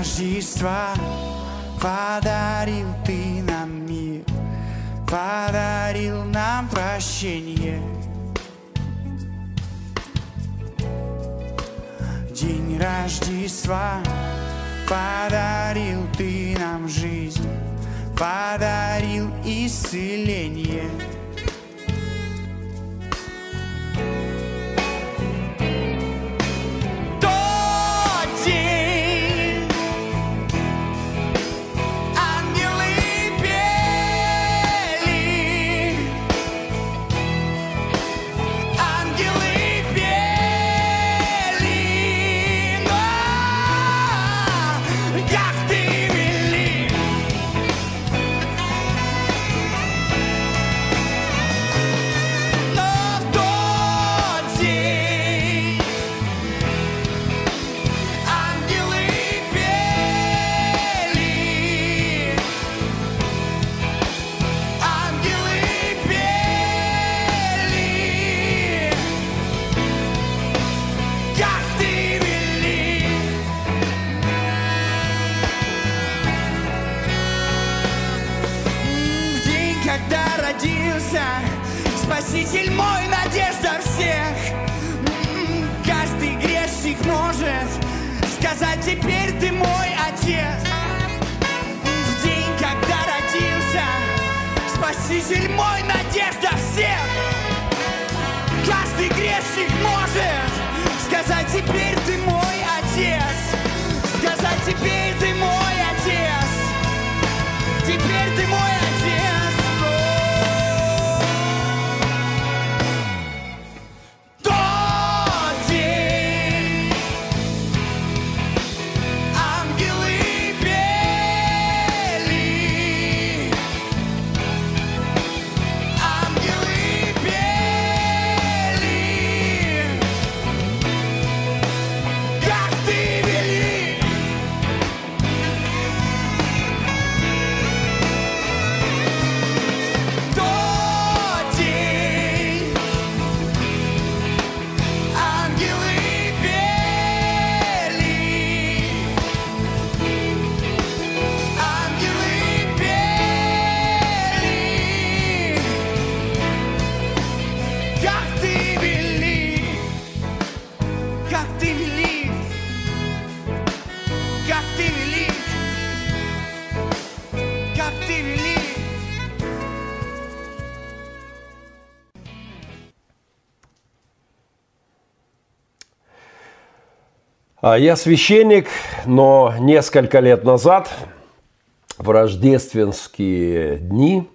Рождества подарил ты нам мир, подарил нам прощение. День Рождества подарил ты нам жизнь, подарил исцеление. Сказать Теперь ты мой отец. В день, когда родился Спаситель мой, надежда всех. Каждый грешник может сказать Теперь ты мой отец Сказать теперь ты мой я священник, но несколько лет назад, в рождественские дни,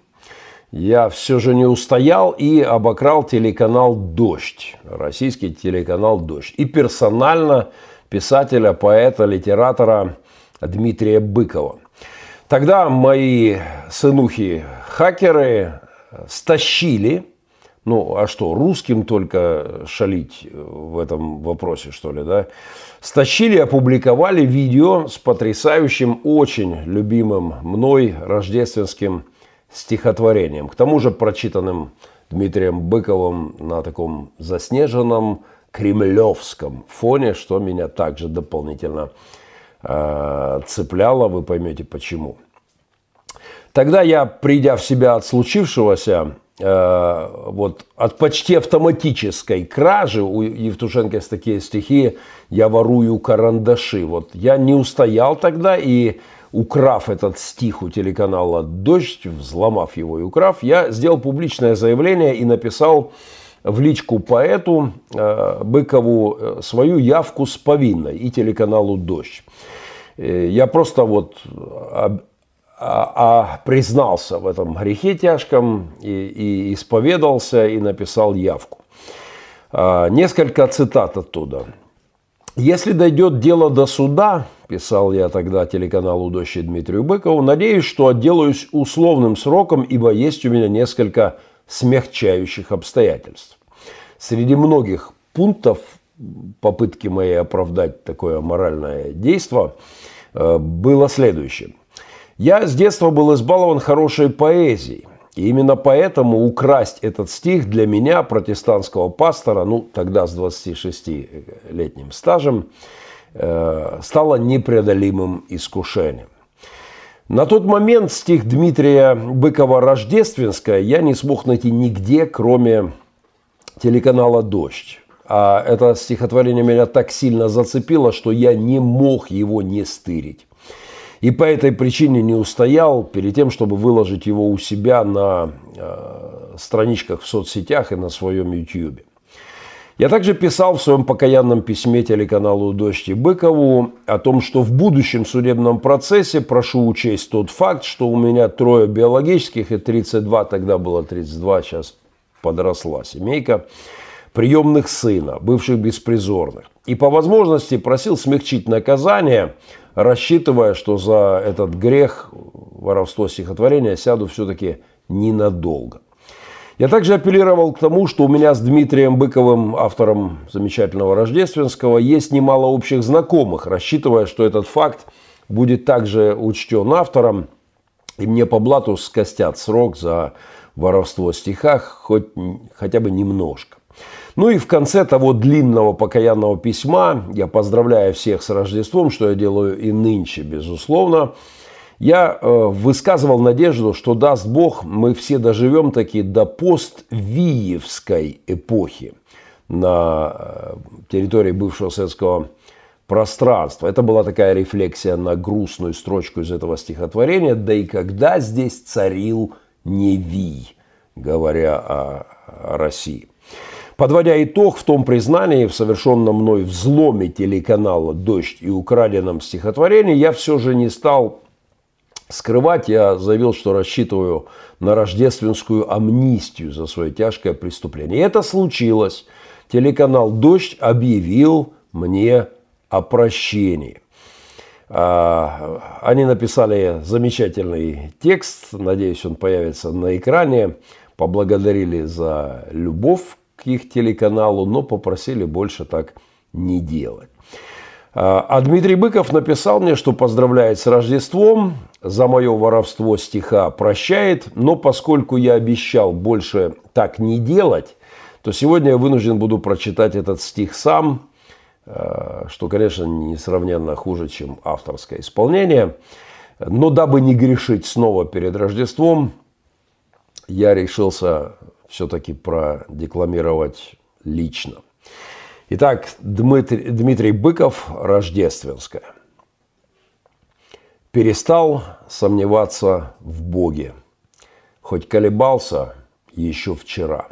я все же не устоял и обокрал телеканал «Дождь», российский телеканал «Дождь». И персонально писателя, поэта, литератора Дмитрия Быкова. Тогда мои сынухи-хакеры стащили ну, а что, русским только шалить в этом вопросе, что ли, да? Стащили опубликовали видео с потрясающим, очень любимым мной рождественским стихотворением. К тому же прочитанным Дмитрием Быковым на таком заснеженном кремлевском фоне, что меня также дополнительно э, цепляло, вы поймете почему. Тогда я, придя в себя от случившегося, Э, вот от почти автоматической кражи, у Евтушенко есть такие стихи «Я ворую карандаши». Вот я не устоял тогда и украв этот стих у телеканала «Дождь», взломав его и украв, я сделал публичное заявление и написал в личку поэту э, Быкову э, свою явку с повинной и телеканалу «Дождь». Я просто вот а, а признался в этом грехе тяжком и, и исповедался и написал явку. А, несколько цитат оттуда. Если дойдет дело до суда, писал я тогда телеканалу «Дождь» Дмитрию Быкову, надеюсь, что отделаюсь условным сроком, ибо есть у меня несколько смягчающих обстоятельств. Среди многих пунктов попытки моей оправдать такое моральное действие э, было следующее – я с детства был избалован хорошей поэзией. И именно поэтому украсть этот стих для меня, протестантского пастора, ну тогда с 26-летним стажем, э, стало непреодолимым искушением. На тот момент стих Дмитрия Быкова «Рождественская» я не смог найти нигде, кроме телеканала «Дождь». А это стихотворение меня так сильно зацепило, что я не мог его не стырить. И по этой причине не устоял перед тем, чтобы выложить его у себя на э, страничках в соцсетях и на своем YouTube. Я также писал в своем покаянном письме телеканалу «Дождь» и Быкову о том, что в будущем судебном процессе прошу учесть тот факт, что у меня трое биологических и 32, тогда было 32, сейчас подросла семейка, приемных сына, бывших беспризорных. И по возможности просил смягчить наказание, рассчитывая, что за этот грех, воровство стихотворения, сяду все-таки ненадолго. Я также апеллировал к тому, что у меня с Дмитрием Быковым, автором замечательного рождественского, есть немало общих знакомых, рассчитывая, что этот факт будет также учтен автором, и мне по блату скостят срок за воровство стиха хоть хотя бы немножко. Ну и в конце того длинного покаянного письма я поздравляю всех с Рождеством, что я делаю и нынче, безусловно. Я э, высказывал надежду, что даст Бог, мы все доживем таки до поствиевской эпохи на э, территории бывшего советского пространства. Это была такая рефлексия на грустную строчку из этого стихотворения. Да и когда здесь царил Невий, говоря о России. Подводя итог в том признании, в совершенном мной взломе телеканала «Дождь» и украденном стихотворении, я все же не стал скрывать. Я заявил, что рассчитываю на рождественскую амнистию за свое тяжкое преступление. И это случилось. Телеканал «Дождь» объявил мне о прощении. А, они написали замечательный текст, надеюсь, он появится на экране. Поблагодарили за любовь к их телеканалу, но попросили больше так не делать. А, а Дмитрий Быков написал мне, что поздравляет с Рождеством, за мое воровство стиха прощает, но поскольку я обещал больше так не делать, то сегодня я вынужден буду прочитать этот стих сам, а, что, конечно, несравненно хуже, чем авторское исполнение. Но дабы не грешить снова перед Рождеством, я решился все-таки продекламировать лично. Итак, Дмитрий, Дмитрий Быков, Рождественская. Перестал сомневаться в Боге, хоть колебался еще вчера.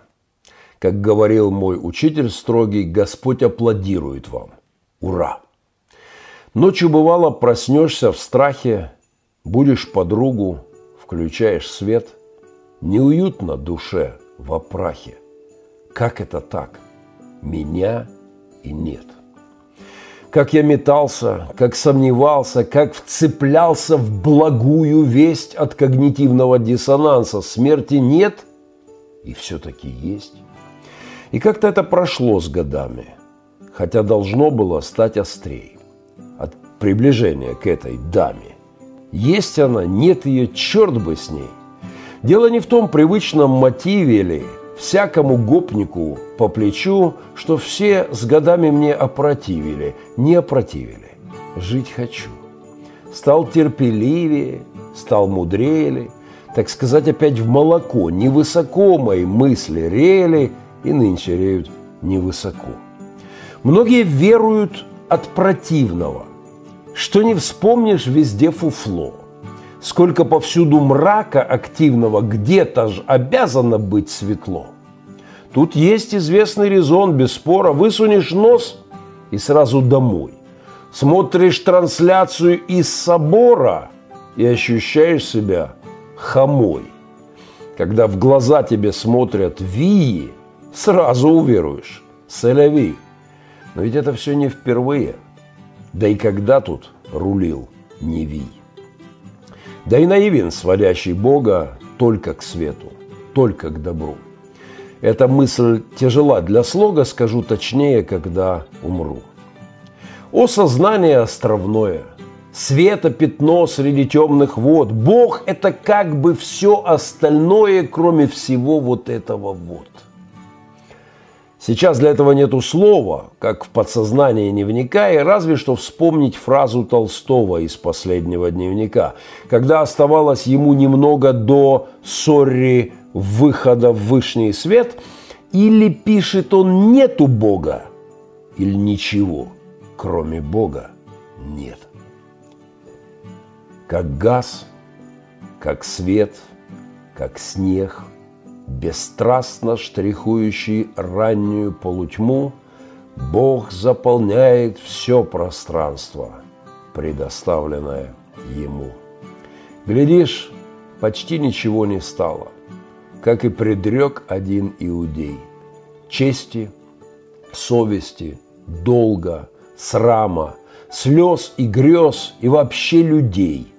Как говорил мой учитель строгий, Господь аплодирует вам. Ура! Ночью бывало проснешься в страхе, будешь подругу, включаешь свет, неуютно душе – в опрахе. Как это так? Меня и нет. Как я метался, как сомневался, как вцеплялся в благую весть от когнитивного диссонанса. Смерти нет и все-таки есть. И как-то это прошло с годами, хотя должно было стать острей от приближения к этой даме. Есть она, нет ее, черт бы с ней – Дело не в том привычном мотиве ли, всякому гопнику по плечу, что все с годами мне опротивили, не опротивили. Жить хочу. Стал терпеливее, стал мудрее, так сказать, опять в молоко. Невысоко мои мысли рели и нынче реют невысоко. Многие веруют от противного, что не вспомнишь везде фуфло – сколько повсюду мрака активного, где-то же обязано быть светло. Тут есть известный резон, без спора. Высунешь нос и сразу домой. Смотришь трансляцию из собора и ощущаешь себя хомой. Когда в глаза тебе смотрят вии, сразу уверуешь. Соляви. Но ведь это все не впервые. Да и когда тут рулил не вий. Да и наивен, сводящий Бога только к свету, только к добру. Эта мысль тяжела для слога, скажу точнее, когда умру. О сознание островное, света пятно среди темных вод. Бог – это как бы все остальное, кроме всего вот этого вот. Сейчас для этого нету слова, как в подсознании не вникая, разве что вспомнить фразу Толстого из последнего дневника, когда оставалось ему немного до «сорри» выхода в вышний свет, или пишет он «нету Бога», или «ничего, кроме Бога, нет». Как газ, как свет, как снег – бесстрастно штрихующий раннюю полутьму, Бог заполняет все пространство, предоставленное Ему. Глядишь, почти ничего не стало, как и предрек один иудей. Чести, совести, долга, срама, слез и грез и вообще людей.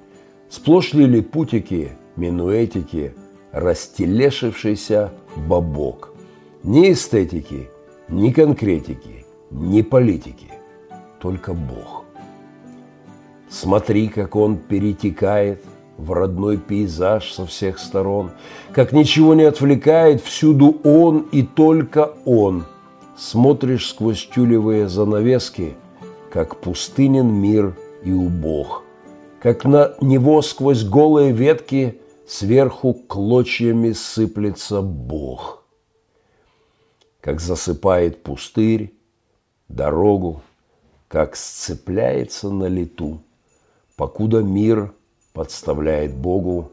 Сплошь ли липутики, минуэтики – растелешившийся бабок. Ни эстетики, ни конкретики, ни политики, только Бог. Смотри, как он перетекает в родной пейзаж со всех сторон, как ничего не отвлекает, всюду он и только он. Смотришь сквозь тюлевые занавески, как пустынен мир и убог, как на него сквозь голые ветки – сверху клочьями сыплется Бог. Как засыпает пустырь, дорогу, как сцепляется на лету, покуда мир подставляет Богу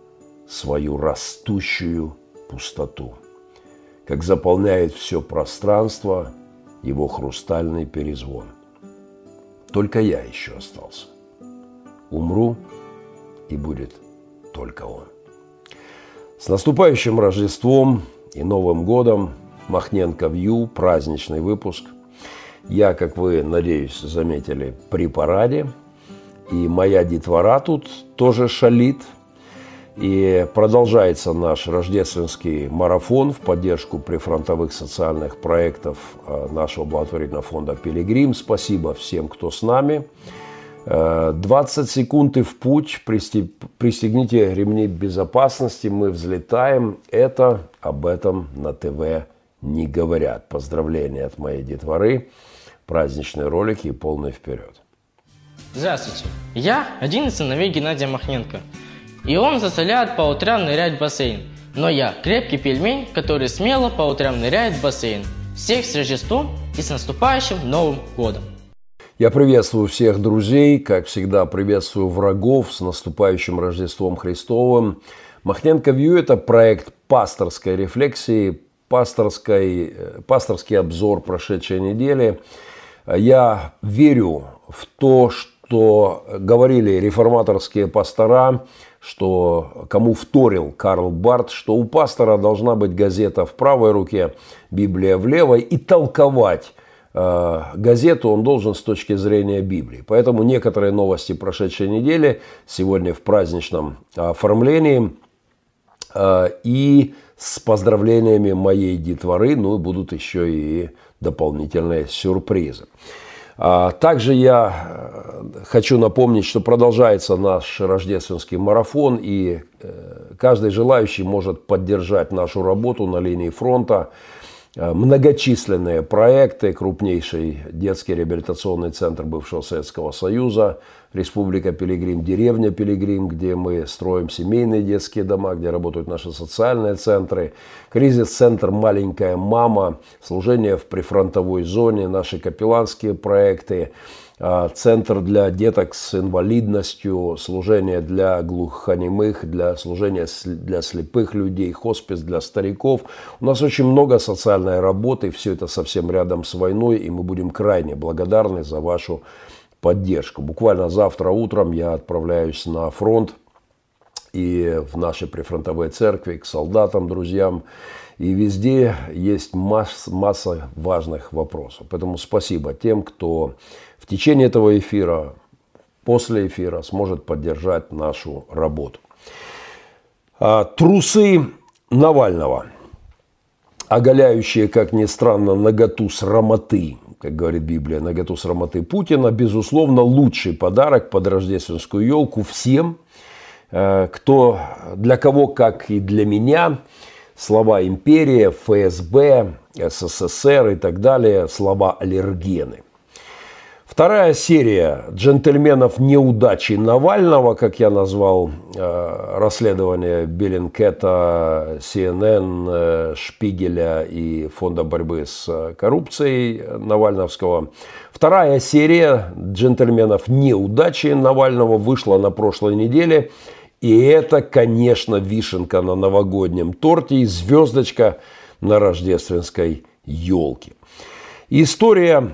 свою растущую пустоту, как заполняет все пространство его хрустальный перезвон. Только я еще остался. Умру, и будет только он. С наступающим Рождеством и Новым годом! Махненко Вью, праздничный выпуск. Я, как вы, надеюсь, заметили, при параде. И моя детвора тут тоже шалит. И продолжается наш рождественский марафон в поддержку прифронтовых социальных проектов э, нашего благотворительного фонда «Пилигрим». Спасибо всем, кто с нами. 20 секунд и в путь, пристегните ремни безопасности, мы взлетаем. Это об этом на ТВ не говорят. Поздравления от моей детворы, праздничные ролики и полный вперед. Здравствуйте, я один из сыновей Геннадия Махненко. И он заставляет по утрам нырять в бассейн. Но я крепкий пельмень, который смело по утрам ныряет в бассейн. Всех с Рождеством и с наступающим Новым Годом! Я приветствую всех друзей, как всегда приветствую врагов с наступающим Рождеством Христовым. Махненко Вью – это проект пасторской рефлексии, пасторской, э, пасторский обзор прошедшей недели. Я верю в то, что говорили реформаторские пастора, что кому вторил Карл Барт, что у пастора должна быть газета в правой руке, Библия в левой, и толковать газету он должен с точки зрения Библии. Поэтому некоторые новости прошедшей недели сегодня в праздничном оформлении э, и с поздравлениями моей детворы, ну и будут еще и дополнительные сюрпризы. А также я э, хочу напомнить, что продолжается наш рождественский марафон, и каждый желающий может поддержать нашу работу на линии фронта. Э, многочисленные проекты, крупнейший детский реабилитационный центр бывшего Советского Союза, Республика Пилигрим, деревня Пилигрим, где мы строим семейные детские дома, где работают наши социальные центры, кризис-центр «Маленькая мама», служение в прифронтовой зоне, наши капелланские проекты – центр для деток с инвалидностью, служение для глухонемых, для служения для слепых людей, хоспис для стариков. У нас очень много социальной работы, все это совсем рядом с войной, и мы будем крайне благодарны за вашу поддержку. Буквально завтра утром я отправляюсь на фронт и в наши прифронтовые церкви к солдатам, друзьям. И везде есть масс, масса важных вопросов. Поэтому спасибо тем, кто течение этого эфира, после эфира сможет поддержать нашу работу. А, трусы Навального, оголяющие, как ни странно, наготу срамоты, как говорит Библия, наготу срамоты Путина, безусловно, лучший подарок под рождественскую елку всем, э, кто, для кого, как и для меня, слова империя, ФСБ, СССР и так далее, слова аллергены. Вторая серия джентльменов неудачи Навального, как я назвал э, расследование Беллинкета, CNN, э, Шпигеля и Фонда борьбы с коррупцией Навальновского. Вторая серия джентльменов неудачи Навального вышла на прошлой неделе. И это, конечно, вишенка на новогоднем торте и звездочка на рождественской елке. История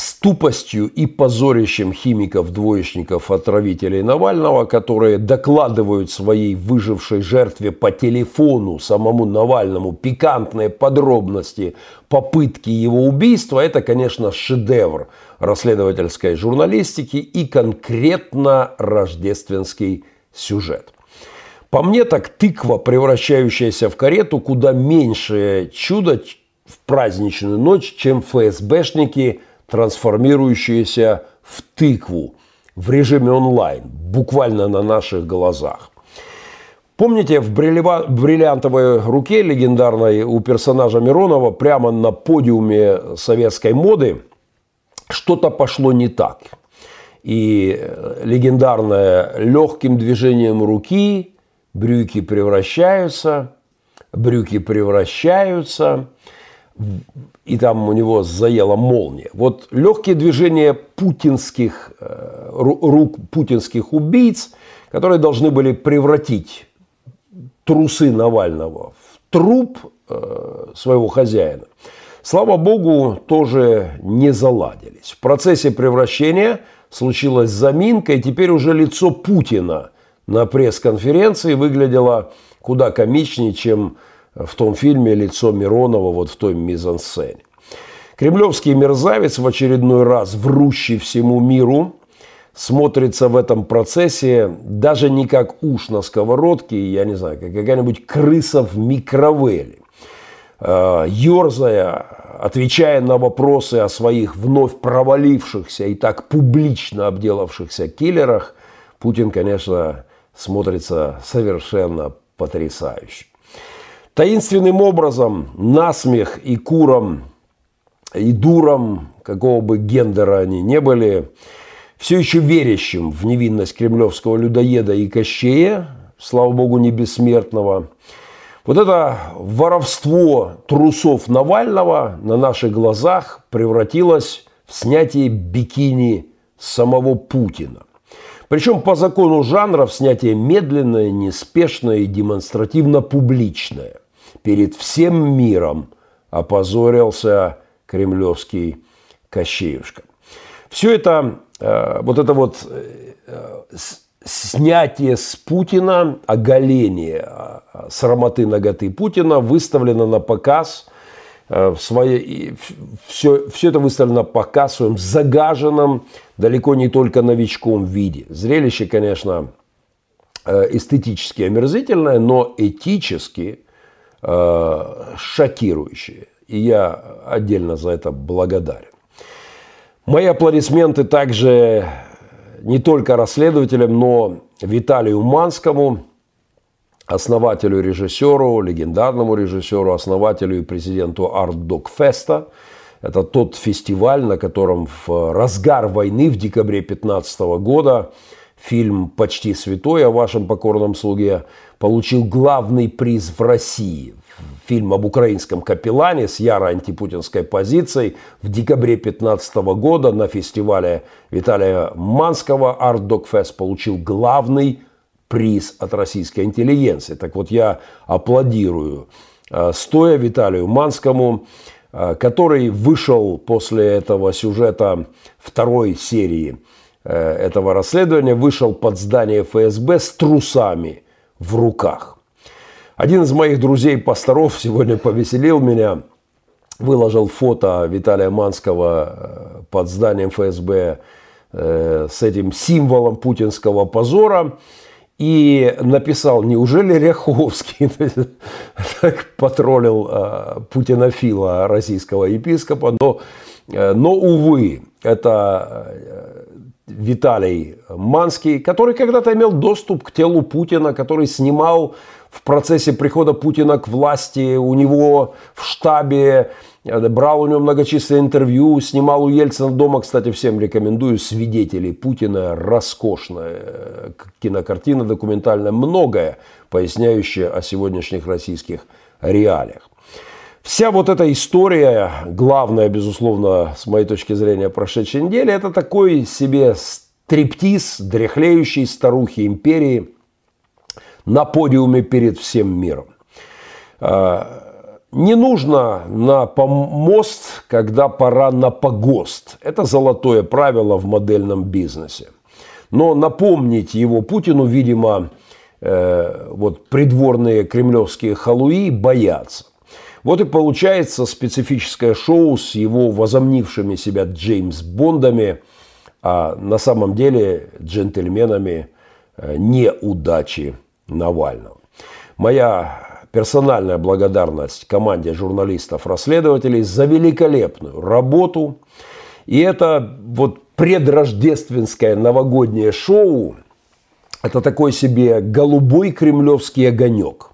с тупостью и позорищем химиков-двоечников, отравителей Навального, которые докладывают своей выжившей жертве по телефону самому Навальному пикантные подробности попытки его убийства, это, конечно, шедевр расследовательской журналистики и конкретно рождественский сюжет. По мне так тыква, превращающаяся в карету, куда меньшее чудо в праздничную ночь, чем ФСБшники – трансформирующаяся в тыкву в режиме онлайн, буквально на наших глазах. Помните, в бриллиантовой руке легендарной у персонажа Миронова прямо на подиуме советской моды что-то пошло не так. И легендарное легким движением руки брюки превращаются, брюки превращаются – и там у него заела молния. Вот легкие движения путинских, э, рук путинских убийц, которые должны были превратить трусы Навального в труп э, своего хозяина, слава богу, тоже не заладились. В процессе превращения случилась заминка, и теперь уже лицо Путина на пресс-конференции выглядело куда комичнее, чем в том фильме лицо Миронова вот в той мизансцене. Кремлевский мерзавец в очередной раз, врущий всему миру, смотрится в этом процессе даже не как уж на сковородке, я не знаю, как какая-нибудь крыса в микровелле. Э, Ёрзая, отвечая на вопросы о своих вновь провалившихся и так публично обделавшихся киллерах, Путин, конечно, смотрится совершенно потрясающе таинственным образом насмех и курам, и дурам, какого бы гендера они не были, все еще верящим в невинность кремлевского людоеда и Кощея, слава богу, не бессмертного, вот это воровство трусов Навального на наших глазах превратилось в снятие бикини самого Путина. Причем по закону жанров снятие медленное, неспешное и демонстративно публичное перед всем миром опозорился кремлевский Кощеюшка. Все это, э, вот это вот э, снятие с Путина, оголение э, срамоты ноготы Путина выставлено на показ в своей, все, все это выставлено на показ в загаженном, далеко не только новичком виде. Зрелище, конечно, эстетически омерзительное, но этически Э, шокирующие. И я отдельно за это благодарен. Мои аплодисменты также не только расследователям, но Виталию Манскому, основателю, режиссеру, легендарному режиссеру, основателю и президенту Art Dog Festa. Это тот фестиваль, на котором в разгар войны в декабре 2015 года фильм «Почти святой» о вашем покорном слуге получил главный приз в России. Фильм об украинском капеллане с яро антипутинской позицией в декабре 2015 года на фестивале Виталия Манского Art Dog Fest получил главный приз от российской интеллигенции. Так вот, я аплодирую э, стоя Виталию Манскому, э, который вышел после этого сюжета второй серии э, этого расследования, вышел под здание ФСБ с трусами – в руках. Один из моих друзей-пасторов сегодня повеселил меня, выложил фото Виталия Манского под зданием ФСБ с этим символом путинского позора и написал, неужели Ряховский так потроллил э, путинофила российского епископа, но, но увы, это Виталий Манский, который когда-то имел доступ к телу Путина, который снимал в процессе прихода Путина к власти, у него в штабе, э, брал у него многочисленные интервью, снимал у Ельцина дома, кстати, всем рекомендую, свидетелей Путина, роскошная э, кинокартина документальная, многое поясняющее о сегодняшних российских реалиях. Вся вот эта история, главная, безусловно, с моей точки зрения, прошедшей недели, это такой себе стриптиз дряхлеющей старухи империи на подиуме перед всем миром. Не нужно на помост, когда пора на погост. Это золотое правило в модельном бизнесе. Но напомнить его Путину, видимо, э, вот придворные кремлевские халуи боятся. Вот и получается специфическое шоу с его возомнившими себя Джеймс Бондами, а на самом деле джентльменами э, неудачи Навального. Моя персональная благодарность команде журналистов-расследователей за великолепную работу. И это вот предрождественское новогоднее шоу, это такой себе голубой кремлевский огонек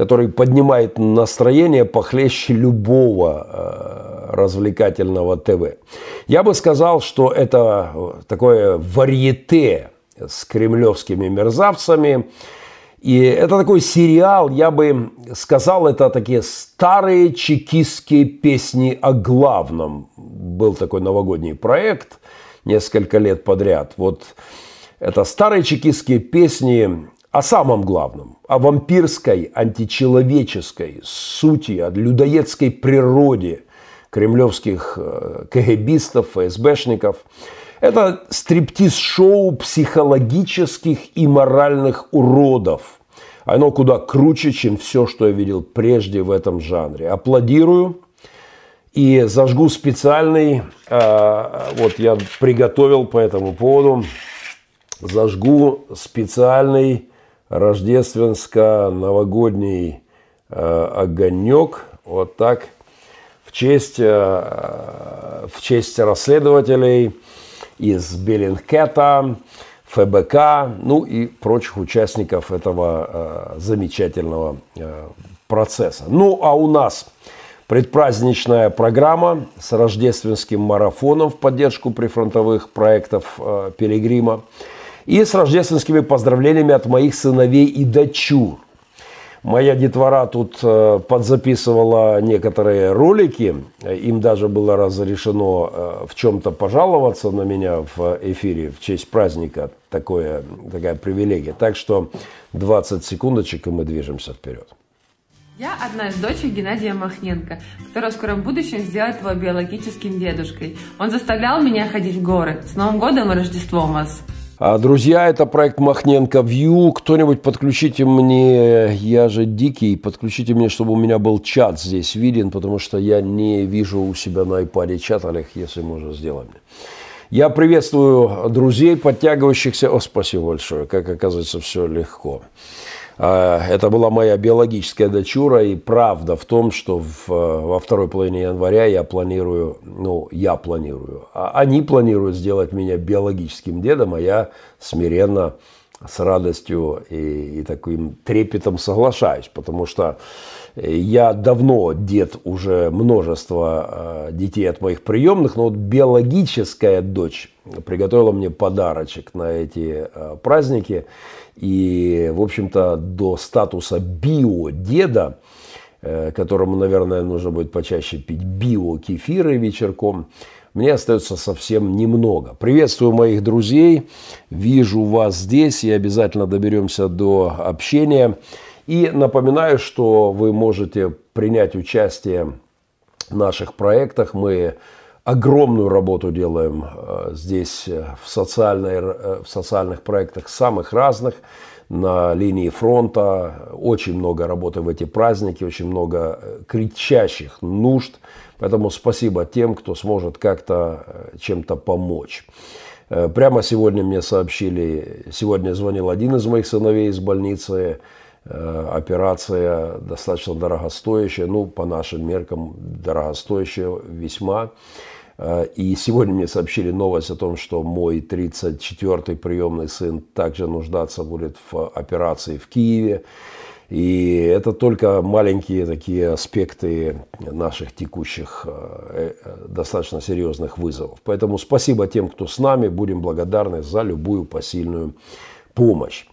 который поднимает настроение похлеще любого э, развлекательного ТВ. Я бы сказал, что это э, такое варьете с кремлевскими мерзавцами. И это такой сериал, я бы сказал, это такие старые чекистские песни о главном. Был такой новогодний проект несколько лет подряд. Вот это старые чекистские песни о самом главном, о вампирской, античеловеческой сути, о людоедской природе кремлевских э, КГБистов, ФСБшников. Это стриптиз-шоу психологических и моральных уродов. Оно куда круче, чем все, что я видел прежде в этом жанре. Аплодирую и зажгу специальный, э, вот я приготовил по этому поводу, зажгу специальный рождественско-новогодний э, огонек. Вот так. В честь, э, в честь расследователей из Беллингкета, ФБК, ну и прочих участников этого э, замечательного э, процесса. Ну, а у нас предпраздничная программа с рождественским марафоном в поддержку прифронтовых проектов э, «Пилигрима» и с рождественскими поздравлениями от моих сыновей и дочур. Моя детвора тут э, подзаписывала некоторые ролики, им даже было разрешено э, в чем-то пожаловаться на меня в эфире в честь праздника, такое, такая привилегия. Так что 20 секундочек, и мы движемся вперед. Я одна из дочек Геннадия Махненко, которая в скором будущем сделает его биологическим дедушкой. Он заставлял меня ходить в горы. С Новым годом и Рождеством вас! А, друзья, это проект Махненко View. Кто-нибудь подключите мне, я же дикий, подключите мне, чтобы у меня был чат здесь виден, потому что я не вижу у себя на iPad чат, Олег, если можно, сделать мне. Я приветствую друзей, подтягивающихся. О, спасибо большое, как оказывается, все легко. А, это была моя биологическая дочура, и правда в том, что в, во второй половине января я планирую, ну, я планирую, а они планируют сделать меня биологическим дедом, а я смиренно, с радостью и, и таким трепетом соглашаюсь, потому что я давно дед уже множество э, детей от моих приемных, но вот биологическая дочь приготовила мне подарочек на эти э, праздники – и, в общем-то, до статуса био-деда, э, которому, наверное, нужно будет почаще пить био-кефиры вечерком, мне остается совсем немного. Приветствую моих друзей, вижу вас здесь и обязательно доберемся до общения. И напоминаю, что вы можете принять участие в наших проектах. Мы огромную работу делаем э, здесь э, в, социальной, э, в социальных проектах самых разных на линии фронта. Очень много работы в эти праздники, очень много кричащих нужд. Поэтому спасибо тем, кто сможет как-то чем-то помочь. Прямо сегодня мне сообщили, сегодня звонил один из моих сыновей из больницы, операция достаточно дорогостоящая, ну, по нашим меркам, дорогостоящая весьма. И сегодня мне сообщили новость о том, что мой 34-й приемный сын также нуждаться будет в операции в Киеве. И это только маленькие такие аспекты наших текущих э, э, достаточно серьезных вызовов. Поэтому спасибо тем, кто с нами. Будем благодарны за любую посильную помощь.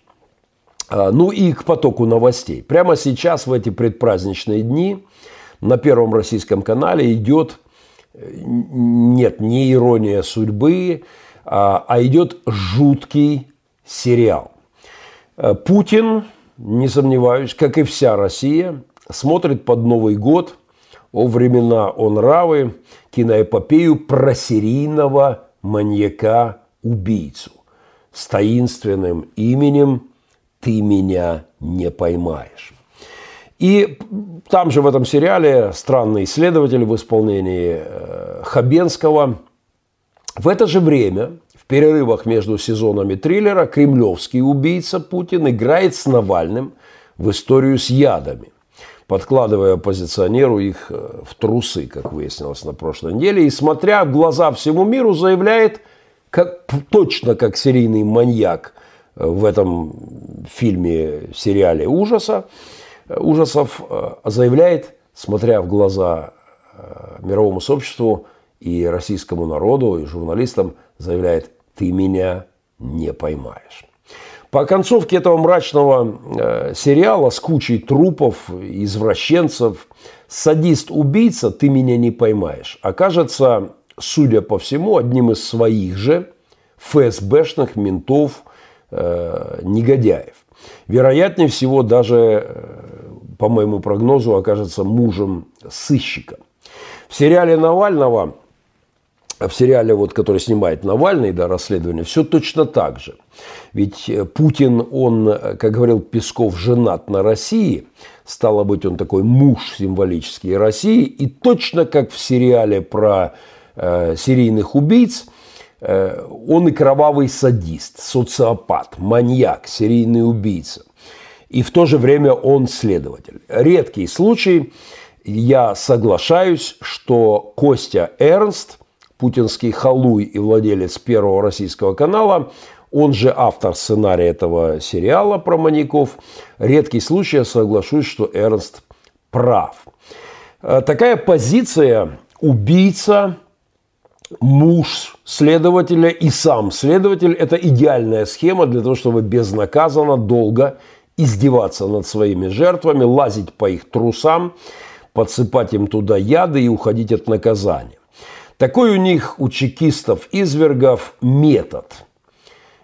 А, ну и к потоку новостей. Прямо сейчас, в эти предпраздничные дни, на Первом российском канале идет, нет, не ирония судьбы, а, а идет жуткий сериал. Путин не сомневаюсь, как и вся Россия, смотрит под Новый год о времена о нравы киноэпопею про серийного маньяка-убийцу с таинственным именем «Ты меня не поймаешь». И там же в этом сериале странный исследователь в исполнении э, Хабенского. В это же время перерывах между сезонами триллера кремлевский убийца Путин играет с Навальным в историю с ядами, подкладывая оппозиционеру их э, в трусы, как выяснилось на прошлой неделе, и смотря в глаза всему миру, заявляет, как, точно как серийный маньяк э, в этом фильме, сериале ужаса, ужасов, заявляет, смотря в глаза мировому сообществу и российскому народу, и журналистам, заявляет, ты меня не поймаешь. По концовке этого мрачного э, сериала с кучей трупов, извращенцев, садист-убийца «Ты меня не поймаешь» окажется, судя по всему, одним из своих же ФСБшных ментов, э, негодяев. Вероятнее всего, даже, э, по моему прогнозу, окажется мужем сыщика. В сериале Навального в сериале, вот, который снимает Навальный, да, расследование, все точно так же. Ведь э, Путин, он, э, как говорил Песков, женат на России, стало быть, он такой муж символический России, и точно как в сериале про э, серийных убийц, он и кровавый садист, социопат, маньяк, серийный убийца. И в то же время он следователь. Редкий случай, я соглашаюсь, что Костя Эрнст – путинский халуй и владелец первого российского канала, он же автор сценария этого сериала про маньяков. Редкий случай, я соглашусь, что Эрнст прав. Э, такая позиция убийца, муж следователя и сам следователь – это идеальная схема для того, чтобы безнаказанно, долго издеваться над своими жертвами, лазить по их трусам, подсыпать им туда яды и уходить от наказания. Такой у них, у чекистов-извергов, метод.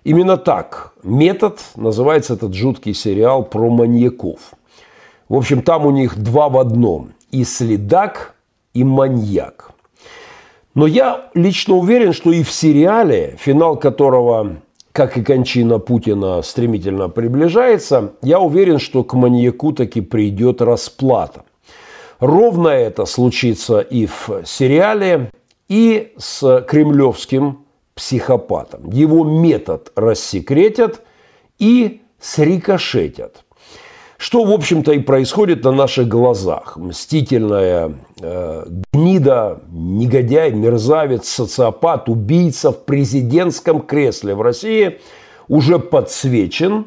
Именно так, метод, называется этот жуткий сериал про маньяков. В общем, там у них два в одном. И следак, и маньяк. Но я лично уверен, что и в сериале, финал которого, как и кончина Путина, стремительно приближается, я уверен, что к маньяку таки придет расплата. Ровно это случится и в сериале, и с кремлевским психопатом. Его метод рассекретят и срикошетят. Что, в общем-то, и происходит на наших глазах. Мстительная э, гнида, негодяй, мерзавец, социопат, убийца в президентском кресле в России уже подсвечен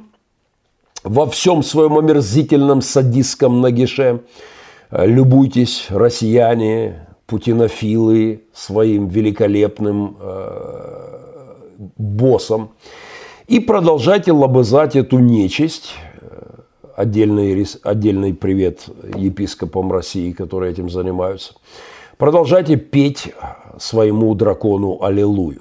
во всем своем омерзительном садистском нагише. Любуйтесь, россияне, путинофилы своим великолепным э, боссом. И продолжайте лобызать эту нечисть. Отдельный, отдельный привет епископам России, которые этим занимаются. Продолжайте петь своему дракону Аллилуйю.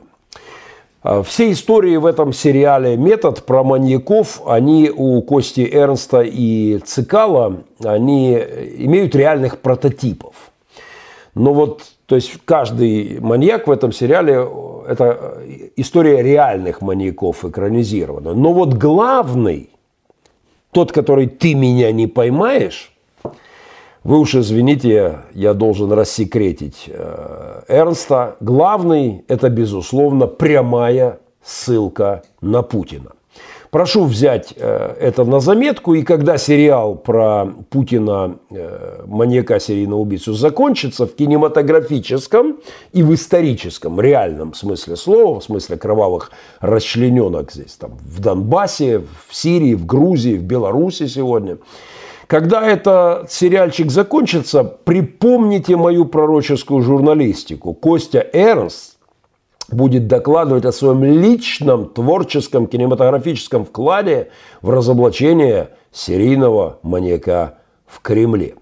А все истории в этом сериале «Метод» про маньяков, они у Кости Эрнста и Цикала, они имеют реальных прототипов – но вот, то есть каждый маньяк в этом сериале – это история реальных маньяков экранизирована. Но вот главный, тот, который ты меня не поймаешь, вы уж извините, я должен рассекретить э, Эрнста. Главный – это, безусловно, прямая ссылка на Путина. Прошу взять э, это на заметку, и когда сериал про Путина, э, маньяка серийного убийцу, закончится в кинематографическом и в историческом, реальном смысле слова, в смысле кровавых расчлененок здесь, там, в Донбассе, в Сирии, в Грузии, в Беларуси сегодня, Когда этот сериальчик закончится, припомните мою пророческую журналистику. Костя Эрнст будет докладывать о своем личном творческом кинематографическом вкладе в разоблачение серийного маньяка в Кремле.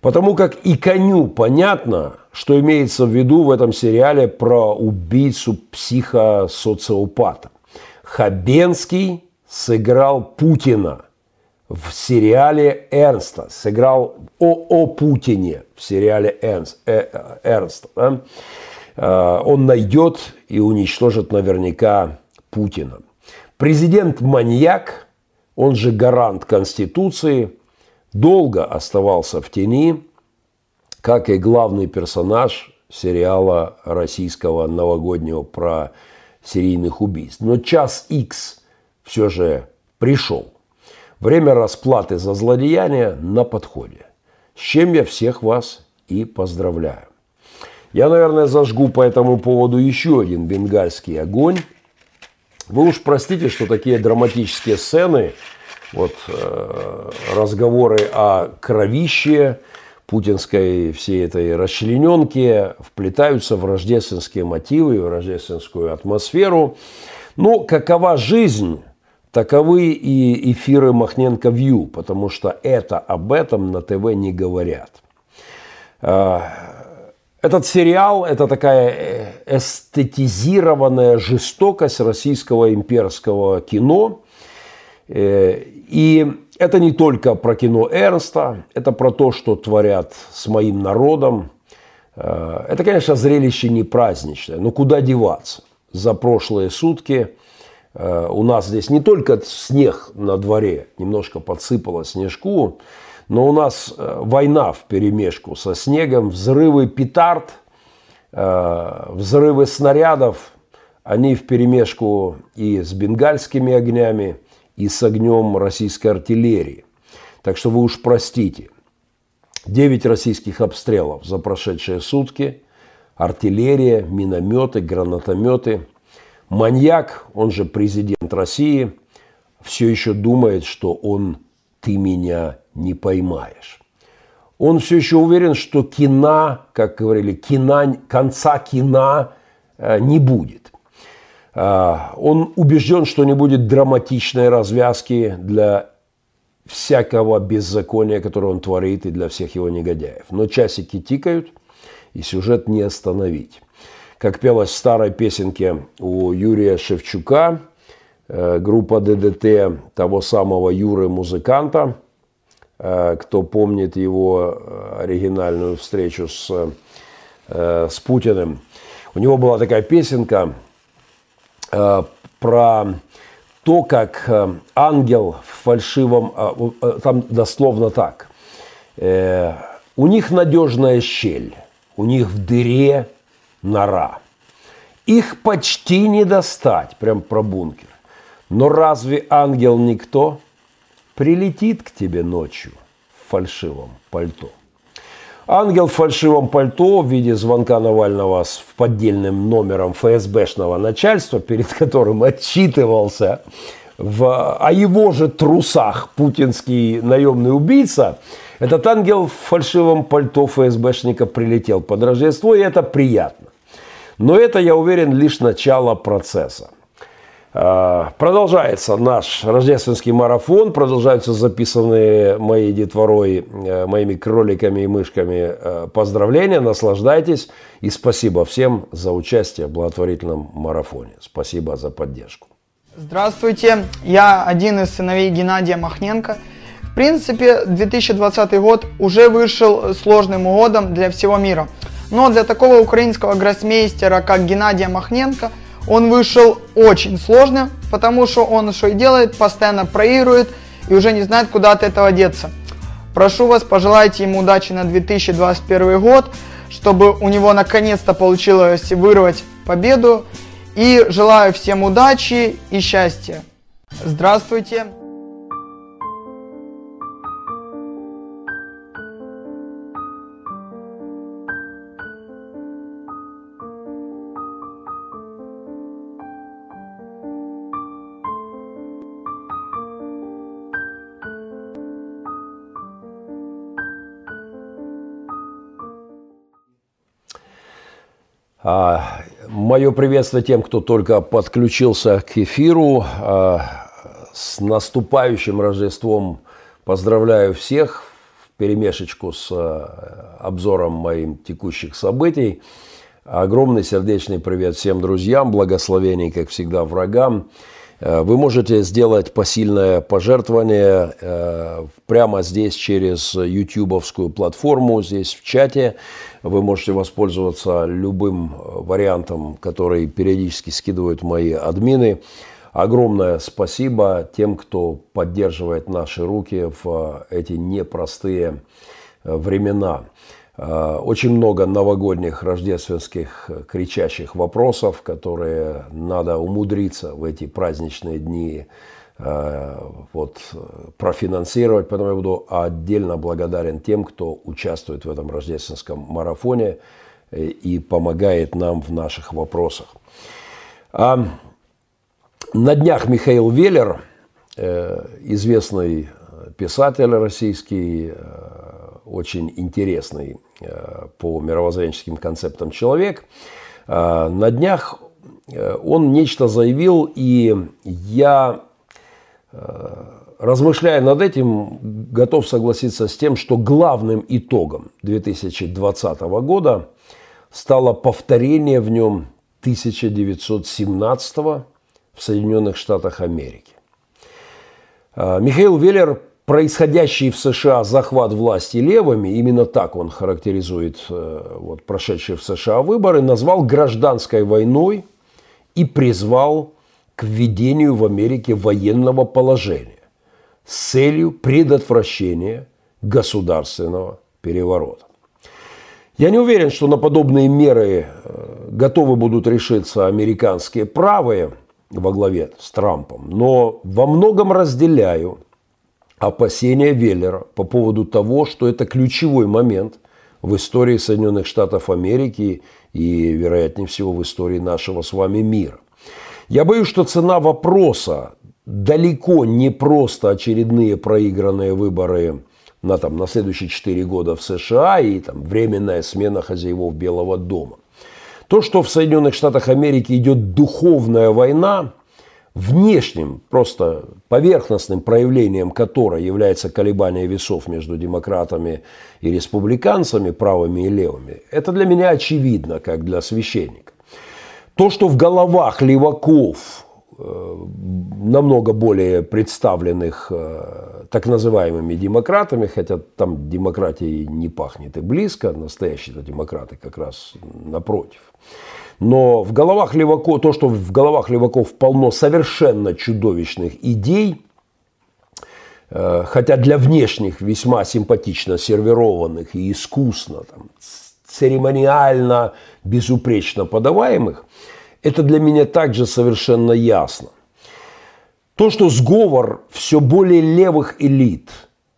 Потому как и коню понятно, что имеется в виду в этом сериале про убийцу психосоциопата. Хабенский сыграл Путина в сериале Эрнста, сыграл о, о Путине в сериале Эрнст, э, Эрнста. Да? Э, он найдет и уничтожит наверняка Путина. Президент-маньяк, он же гарант Конституции, долго оставался в тени, как и главный персонаж сериала российского новогоднего про серийных убийств. Но час X все же пришел. Время расплаты за злодеяние на подходе. С чем я всех вас и поздравляю. Я, наверное, зажгу по этому поводу еще один бенгальский огонь. Вы уж простите, что такие драматические сцены, вот э, разговоры о кровище, путинской всей этой расчлененки вплетаются в рождественские мотивы, в рождественскую атмосферу. Но какова жизнь, таковы и эфиры Махненко Вью, потому что это об этом на ТВ не говорят. Этот сериал – это такая э, эстетизированная жестокость российского имперского кино. Э, и это не только про кино Эрнста, это про то, что творят с моим народом. Э, это, конечно, зрелище не праздничное, но куда деваться? За прошлые сутки у нас здесь не только снег на дворе, немножко подсыпало снежку, но у нас э, война в перемешку со снегом, взрывы петард, э, взрывы снарядов, они в перемешку и с бенгальскими огнями, и с огнем российской артиллерии. Так что вы уж простите. Девять российских обстрелов за прошедшие сутки. Артиллерия, минометы, гранатометы. Маньяк, он же президент России, все еще думает, что он «ты меня не поймаешь. Он все еще уверен, что кино, как говорили, кино, конца кино э, не будет. А, он убежден, что не будет драматичной развязки для всякого беззакония, которое он творит, и для всех его негодяев. Но часики тикают, и сюжет не остановить. Как пелось в старой песенке у Юрия Шевчука, э, группа ДДТ того самого Юры музыканта – Э, кто помнит его э, оригинальную встречу с, э, с Путиным. У него была такая песенка про то, как ангел в фальшивом, там дословно так, у них надежная щель, у них в дыре нора. Их почти не достать, прям про бункер. Но разве ангел никто? Прилетит к тебе ночью в фальшивом пальто. Ангел в фальшивом пальто в виде звонка Навального с поддельным номером ФСБшного начальства, перед которым отчитывался в, о его же трусах путинский наемный убийца, этот ангел в фальшивом пальто ФСБшника прилетел под Рождество, и это приятно. Но это, я уверен, лишь начало процесса. А, продолжается наш рождественский марафон, продолжаются записанные моей детворой, э, моими кроликами и мышками э, поздравления, наслаждайтесь и спасибо всем за участие в благотворительном марафоне. Спасибо за поддержку. Здравствуйте, я один из сыновей Геннадия Махненко. В принципе, 2020 год уже вышел сложным годом для всего мира. Но для такого украинского гроссмейстера, как Геннадия Махненко – он вышел очень сложно, потому что он что и делает, постоянно проигрывает и уже не знает, куда от этого деться. Прошу вас, пожелайте ему удачи на 2021 год, чтобы у него наконец-то получилось вырвать победу. И желаю всем удачи и счастья. Здравствуйте! Мое приветствие тем, кто только подключился к эфиру. А, с наступающим Рождеством поздравляю всех в перемешечку с а, обзором моим текущих событий. Огромный сердечный привет всем друзьям, благословений, как всегда, врагам. Э, вы можете сделать посильное пожертвование э, прямо здесь через ютубовскую платформу, здесь в чате. Вы можете воспользоваться любым э, вариантом, который периодически скидывают мои админы. Огромное спасибо тем, кто поддерживает наши руки в эти непростые времена. Э, очень много новогодних, рождественских, э, кричащих вопросов, которые надо умудриться в эти праздничные дни э, вот, профинансировать. Поэтому я буду отдельно благодарен тем, кто участвует в этом рождественском марафоне и помогает нам в наших вопросах. А на днях Михаил Веллер, известный писатель российский, очень интересный по мировоззренческим концептам человек. Э, на днях э, он нечто заявил, и я, размышляя над этим, готов согласиться с тем, что главным итогом 2020 года стало повторение в нем 1917 в Соединенных Штатах Америки. Михаил Веллер происходящий в США захват власти левыми, именно так он характеризует э, вот, прошедшие в США выборы, назвал гражданской войной и призвал к введению в Америке военного положения с целью предотвращения государственного переворота. Я не уверен, что на подобные меры э, готовы будут решиться американские правые во главе с Трампом, но во многом разделяю опасения Веллера по поводу того, что это ключевой момент в истории Соединенных Штатов Америки и, вероятнее всего, в истории нашего с вами мира. Я боюсь, что цена вопроса далеко не просто очередные проигранные выборы на, там, на следующие 4 года в США и там, временная смена хозяевов Белого дома. То, что в Соединенных Штатах Америки идет духовная война – внешним, просто поверхностным проявлением которой является колебание весов между демократами и республиканцами, правыми и левыми, это для меня очевидно, как для священника. То, что в головах леваков, э, намного более представленных э, так называемыми демократами, хотя там демократии не пахнет и близко, настоящие демократы как раз напротив – но в головах леваков, то, что в головах леваков полно совершенно чудовищных идей, э, хотя для внешних весьма симпатично сервированных и искусно, там, церемониально, безупречно подаваемых, это для меня также совершенно ясно. То, что сговор все более левых элит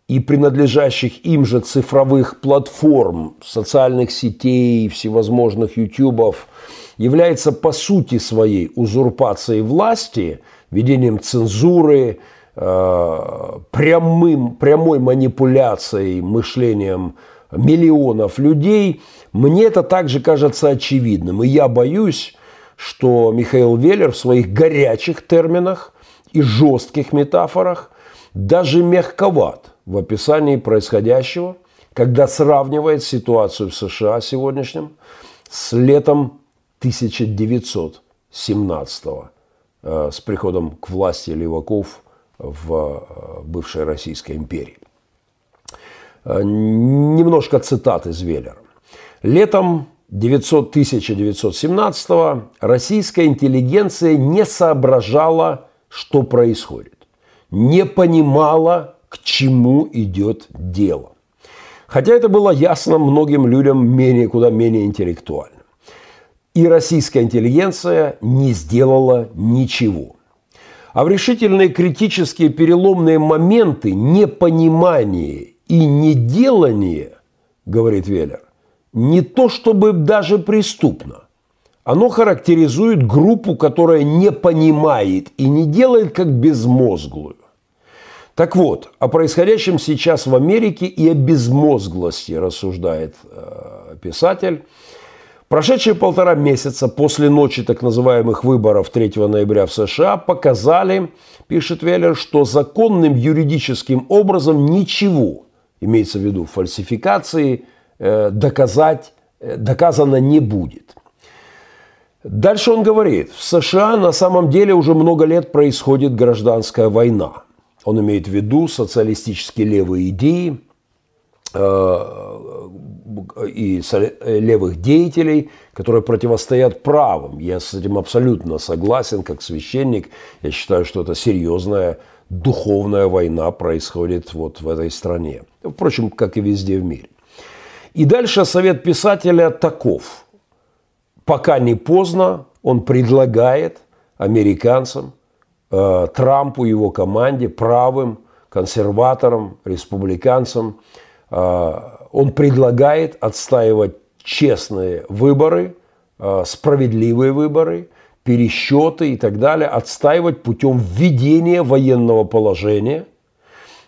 и принадлежащих им же цифровых платформ, социальных сетей, всевозможных ютубов – является по сути своей узурпацией власти, ведением цензуры, э, прямым, прямой манипуляцией мышлением миллионов людей, мне это также кажется очевидным. И я боюсь, что Михаил Веллер в своих горячих терминах и жестких метафорах даже мягковат в описании происходящего, когда сравнивает ситуацию в США сегодняшнем с летом 1917 э, с приходом к власти леваков в э, бывшей Российской империи. Э, немножко цитат из Веллера. Летом 900, 1917 российская интеллигенция не соображала, что происходит, не понимала, к чему идет дело. Хотя это было ясно многим людям менее, куда менее интеллектуально и российская интеллигенция не сделала ничего. А в решительные критические переломные моменты непонимание и неделание, говорит Веллер, не то чтобы даже преступно. Оно характеризует группу, которая не понимает и не делает как безмозглую. Так вот, о происходящем сейчас в Америке и о безмозглости рассуждает э, писатель Прошедшие полтора месяца после ночи так называемых выборов 3 ноября в США показали, пишет Веллер, что законным юридическим образом ничего, имеется в виду фальсификации, э, доказать, э, доказано не будет. Дальше он говорит, в США на самом деле уже много лет происходит гражданская война. Он имеет в виду социалистические левые идеи, и левых деятелей, которые противостоят правым. Я с этим абсолютно согласен, как священник. Я считаю, что это серьезная духовная война происходит вот в этой стране. Впрочем, как и везде в мире. И дальше совет писателя таков. Пока не поздно, он предлагает американцам, э, Трампу его команде, правым, консерваторам, республиканцам, э, он предлагает отстаивать честные выборы, э, справедливые выборы, пересчеты и так далее, отстаивать путем введения военного положения,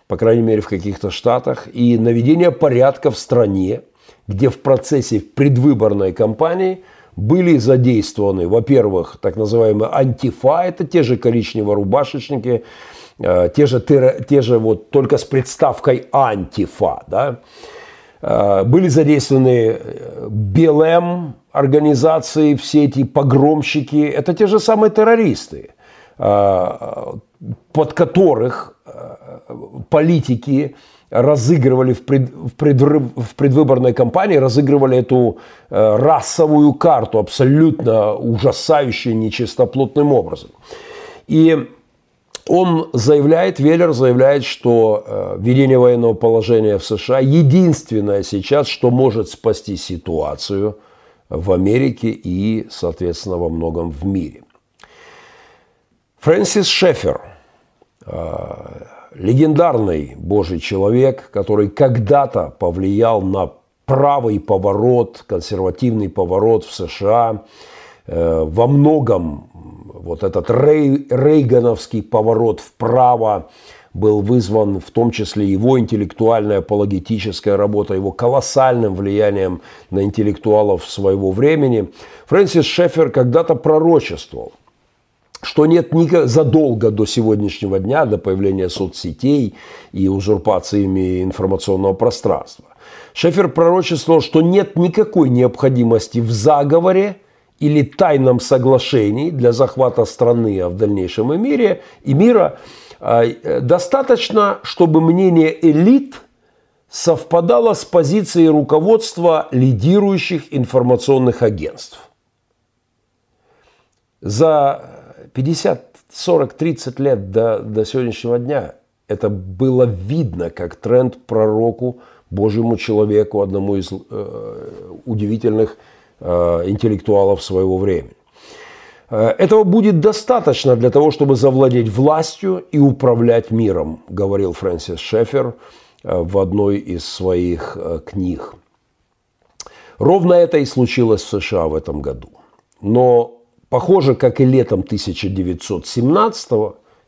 по крайней мере в каких-то штатах, и наведения порядка в стране, где в процессе предвыборной кампании были задействованы, во-первых, так называемые антифа, это те же коричнево-рубашечники, э, те же, те же вот только с приставкой антифа, да, Э, были задействованы э, БЛМ организации, все эти погромщики. Это те же самые террористы, под которых политики разыгрывали в, пред, в, предрыв, в предвыборной кампании, разыгрывали эту расовую карту абсолютно ужасающей, нечистоплотным образом. И он заявляет, Веллер заявляет, что э, введение военного положения в США единственное сейчас, что может спасти ситуацию в Америке и, соответственно, во многом в мире. Фрэнсис Шефер, э, легендарный божий человек, который когда-то повлиял на правый поворот, консервативный поворот в США, э, во многом вот этот рей, рейгановский поворот вправо был вызван в том числе его интеллектуальная апологетическая работа, его колоссальным влиянием на интеллектуалов своего времени. Фрэнсис Шефер когда-то пророчествовал, что нет никак, задолго до сегодняшнего дня, до появления соцсетей и узурпациями информационного пространства. Шефер пророчествовал, что нет никакой необходимости в заговоре – или тайном соглашении для захвата страны, а в дальнейшем и, мире, и мира, а, э, достаточно, чтобы мнение элит совпадало с позицией руководства лидирующих информационных агентств. За 50, 40, 30 лет до, до сегодняшнего дня это было видно как тренд пророку, Божьему человеку, одному из э, удивительных Э, интеллектуалов своего времени. Э, этого будет достаточно для того, чтобы завладеть властью и управлять миром, говорил Фрэнсис Шефер э, в одной из своих книг. Ровно это и случилось в США в этом году. Но, похоже, как и летом 1917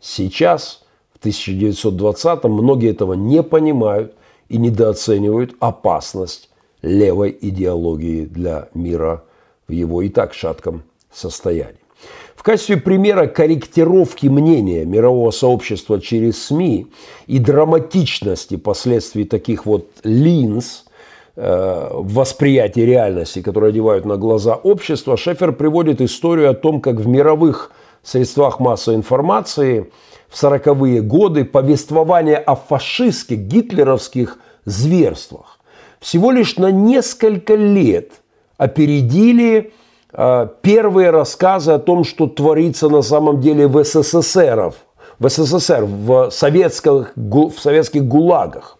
сейчас, в 1920 многие этого не понимают и недооценивают опасность левой идеологии для мира в его и так шатком состоянии. В качестве примера корректировки мнения мирового сообщества через СМИ и драматичности последствий таких вот линз э, в восприятии реальности, которые одевают на глаза общества, Шефер приводит историю о том, как в мировых средствах массовой информации в 40-е годы повествование о фашистских, гитлеровских зверствах всего лишь на несколько лет опередили э, первые рассказы о том, что творится на самом деле в СССР, в СССР, в советских, в советских гулагах.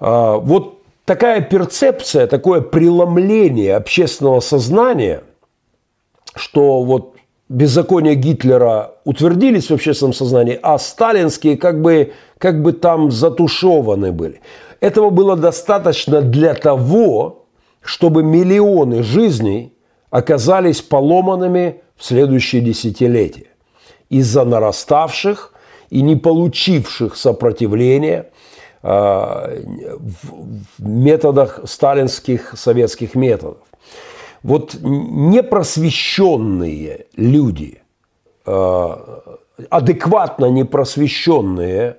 Э, вот такая перцепция, такое преломление общественного сознания, что вот беззакония Гитлера утвердились в общественном сознании, а сталинские как бы, как бы там затушеваны были. Этого было достаточно для того, чтобы миллионы жизней оказались поломанными в следующие десятилетия из-за нараставших и не получивших сопротивления в методах сталинских советских методов. вот непросвещенные люди, э, адекватно непросвещенные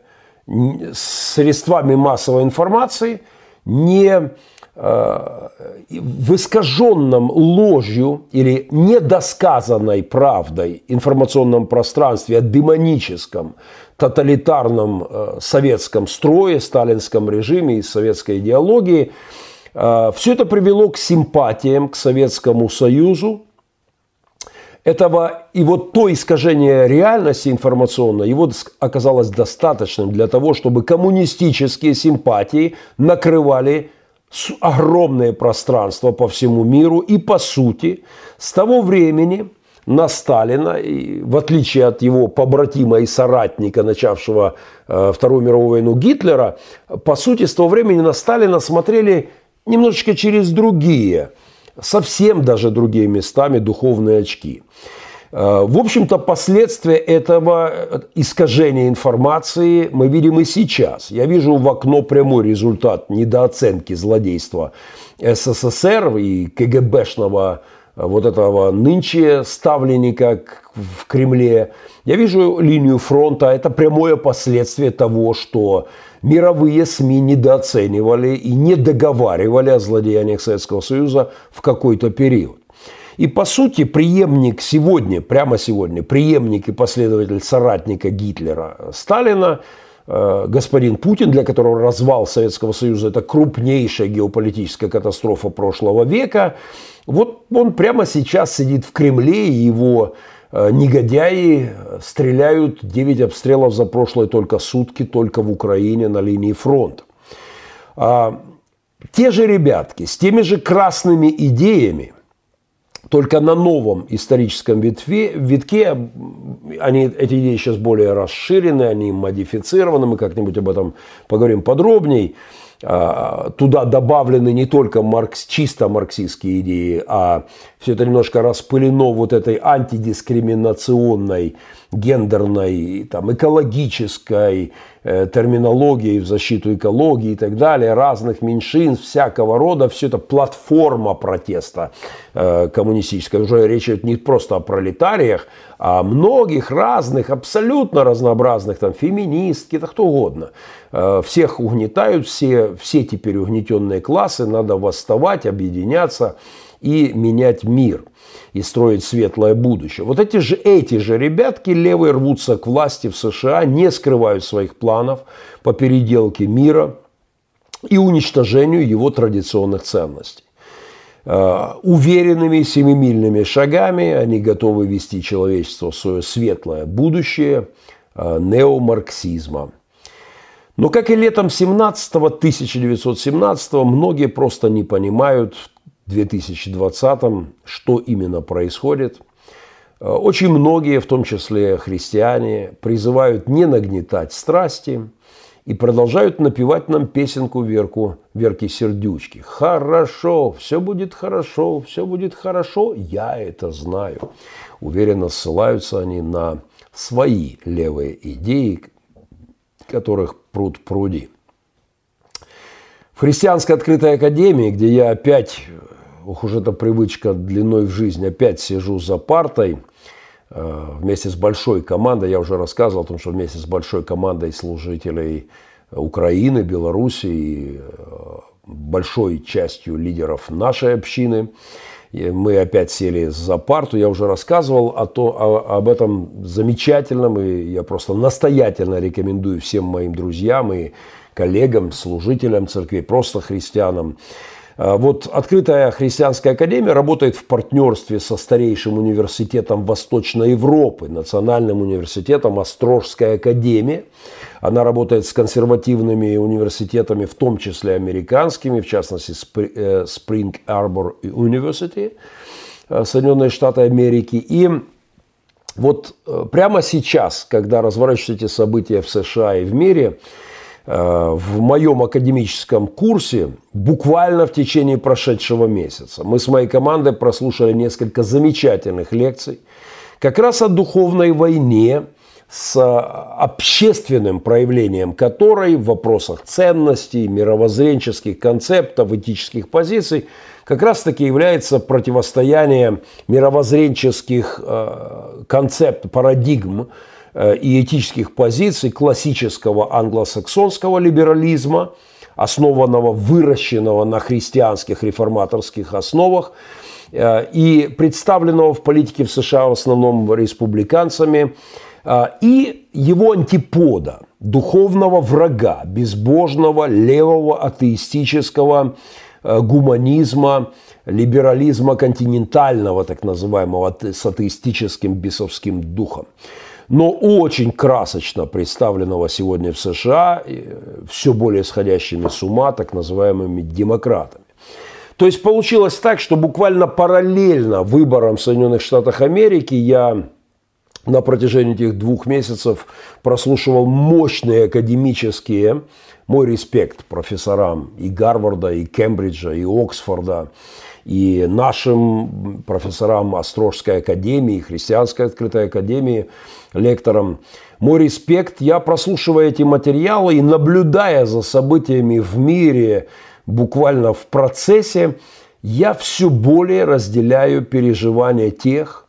средствами массовой информации, не э, в искаженном ложью или недосказанной правдой информационном пространстве о демоническом, тоталитарном э, советском строе, сталинском режиме и советской идеологии – а, Все это привело к симпатиям к Советскому Союзу. Этого и вот то искажение реальности информационной, его оказалось достаточным для того, чтобы коммунистические симпатии накрывали огромное пространство по всему миру. И по сути, с того времени на Сталина, и в отличие от его побратима и соратника, начавшего э, Вторую мировую войну Гитлера, по сути, с того времени на Сталина смотрели немножечко через другие, совсем даже другие местами духовные очки. Э, в общем-то, последствия этого искажения информации мы видим и сейчас. Я вижу в окно прямой результат недооценки злодейства СССР и КГБшного э, вот этого нынче ставленника в Кремле. Я вижу линию фронта. Это прямое последствие того, что мировые СМИ недооценивали и не договаривали о злодеяниях Советского Союза в какой-то период. И по сути преемник сегодня, прямо сегодня, преемник и последователь соратника Гитлера Сталина, э, господин Путин, для которого развал Советского Союза – это крупнейшая геополитическая катастрофа прошлого века, вот он прямо сейчас сидит в Кремле, и его Э, негодяи стреляют 9 обстрелов за прошлые только сутки, только в Украине на линии фронта. А, те же ребятки с теми же красными идеями, только на новом историческом ветве, витке, они, эти идеи сейчас более расширены, они модифицированы, мы как-нибудь об этом поговорим подробнее. А, туда добавлены не только маркс, чисто марксистские идеи, а все это немножко распылено вот этой антидискриминационной, гендерной, там, экологической э, терминологией в защиту экологии и так далее, разных меньшинств, всякого рода. Все это платформа протеста э, коммунистическая. Уже речь идет не просто о пролетариях, а о многих разных, абсолютно разнообразных, там, феминистки, да кто угодно. Э, всех угнетают, все, все теперь угнетенные классы, надо восставать, объединяться и менять мир и строить светлое будущее. Вот эти же, эти же ребятки левые рвутся к власти в США, не скрывают своих планов по переделке мира и уничтожению его традиционных ценностей. Э, уверенными семимильными шагами они готовы вести человечество в свое светлое будущее э, неомарксизма. Но как и летом 17 1917 многие просто не понимают, 2020, что именно происходит. Э, очень многие, в том числе христиане, призывают не нагнетать страсти и продолжают напевать нам песенку Верку, Верки Сердючки. Хорошо, все будет хорошо, все будет хорошо, я это знаю. Уверенно ссылаются они на свои левые идеи, которых пруд пруди. В христианской открытой академии, где я опять ох уж эта привычка длиной в жизнь, опять сижу за партой э, вместе с большой командой, я уже рассказывал о том, что вместе с большой командой служителей Украины, Беларуси и э, большой частью лидеров нашей общины, мы опять сели за парту, я уже рассказывал о то, о, об этом замечательном, и я просто настоятельно рекомендую всем моим друзьям и коллегам, служителям церкви, просто христианам, вот открытая христианская академия работает в партнерстве со старейшим университетом Восточной Европы, Национальным университетом Острожская академия. Она работает с консервативными университетами, в том числе американскими, в частности э, Spring Arbor University, э, Соединенные Штаты Америки. И вот э, прямо сейчас, когда разворачиваются эти события в США и в мире, в моем академическом курсе буквально в течение прошедшего месяца. Мы с моей командой прослушали несколько замечательных лекций как раз о духовной войне с общественным проявлением которой в вопросах ценностей, мировоззренческих концептов, этических позиций как раз-таки является противостояние мировоззренческих э, концептов, парадигм э, и этических позиций классического англосаксонского либерализма, основанного, выращенного на христианских реформаторских основах, э, и представленного в политике в США в основном республиканцами, и его антипода, духовного врага, безбожного, левого, атеистического, Э, гуманизма, либерализма континентального, так называемого, с атеистическим бесовским духом. Но очень красочно представленного сегодня в США э, все более сходящими с ума так называемыми демократами. То есть получилось так, что буквально параллельно выборам в Соединенных Штатах Америки я на протяжении этих двух месяцев прослушивал мощные академические мой респект профессорам и Гарварда, и Кембриджа, и Оксфорда, и нашим профессорам Острожской академии, Христианской открытой академии, лекторам. Мой респект, я прослушивая эти материалы и наблюдая за событиями в мире, буквально в процессе, я все более разделяю переживания тех,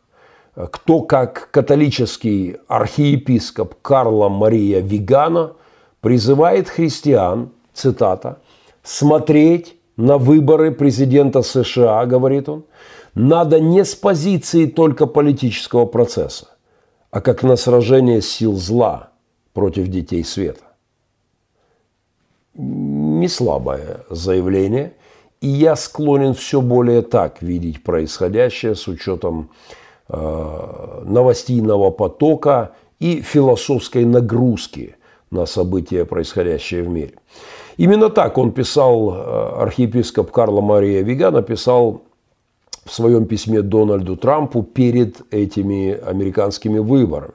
кто как католический архиепископ Карла Мария Вигана – призывает христиан, цитата, смотреть на выборы президента США, говорит он, надо не с позиции только политического процесса, а как на сражение сил зла против детей света. Не слабое заявление, и я склонен все более так видеть происходящее с учетом э, новостейного потока и философской нагрузки – на события, происходящие в мире. Именно так он писал, э, архиепископ Карло Мария Вига написал в своем письме Дональду Трампу перед этими американскими выборами.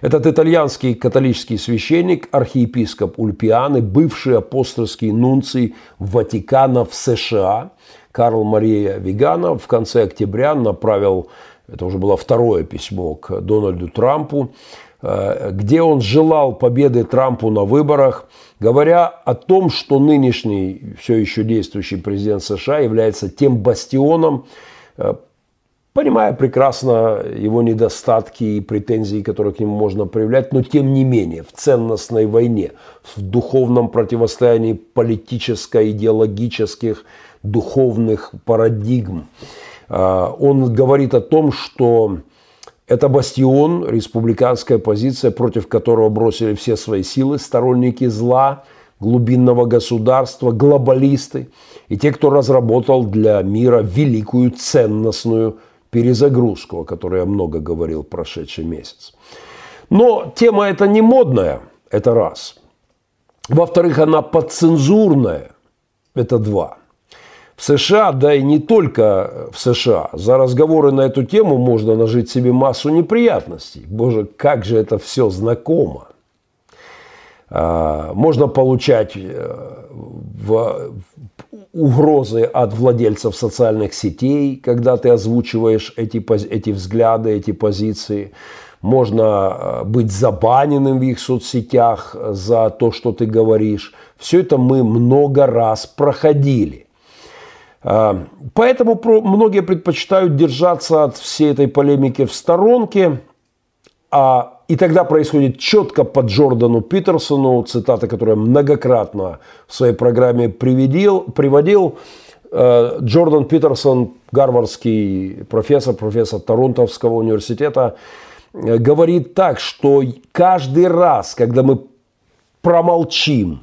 Этот итальянский католический священник, архиепископ Ульпианы, бывший апостольский нунций Ватикана в США, Карл Мария Вигана в конце октября направил, это уже было второе письмо к Дональду Трампу, где он желал победы Трампу на выборах, говоря о том, что нынешний все еще действующий президент США является тем бастионом, э, понимая прекрасно его недостатки и претензии, которые к нему можно проявлять, но тем не менее в ценностной войне, в духовном противостоянии политическо-идеологических духовных парадигм. Э, он говорит о том, что это бастион, республиканская позиция, против которого бросили все свои силы сторонники зла, глубинного государства, глобалисты и те, кто разработал для мира великую ценностную перезагрузку, о которой я много говорил в прошедший месяц. Но тема эта не модная, это раз. Во-вторых, она подцензурная, это два – в США, да и не только в США, за разговоры на эту тему можно нажить себе массу неприятностей. Боже, как же это все знакомо. А, можно получать э, угрозы от владельцев социальных сетей, когда ты озвучиваешь эти, эти взгляды, эти позиции. Можно э, быть забаненным в их соцсетях за то, что ты говоришь. Все это мы много раз проходили. А, поэтому многие предпочитают держаться от всей этой полемики в сторонке, а, и тогда происходит четко по Джордану Питерсону, цитата, которую я многократно в своей программе приводил, приводил. Э, Джордан Питерсон, гарвардский профессор, профессор Торонтовского университета, э, говорит так, что каждый раз, когда мы промолчим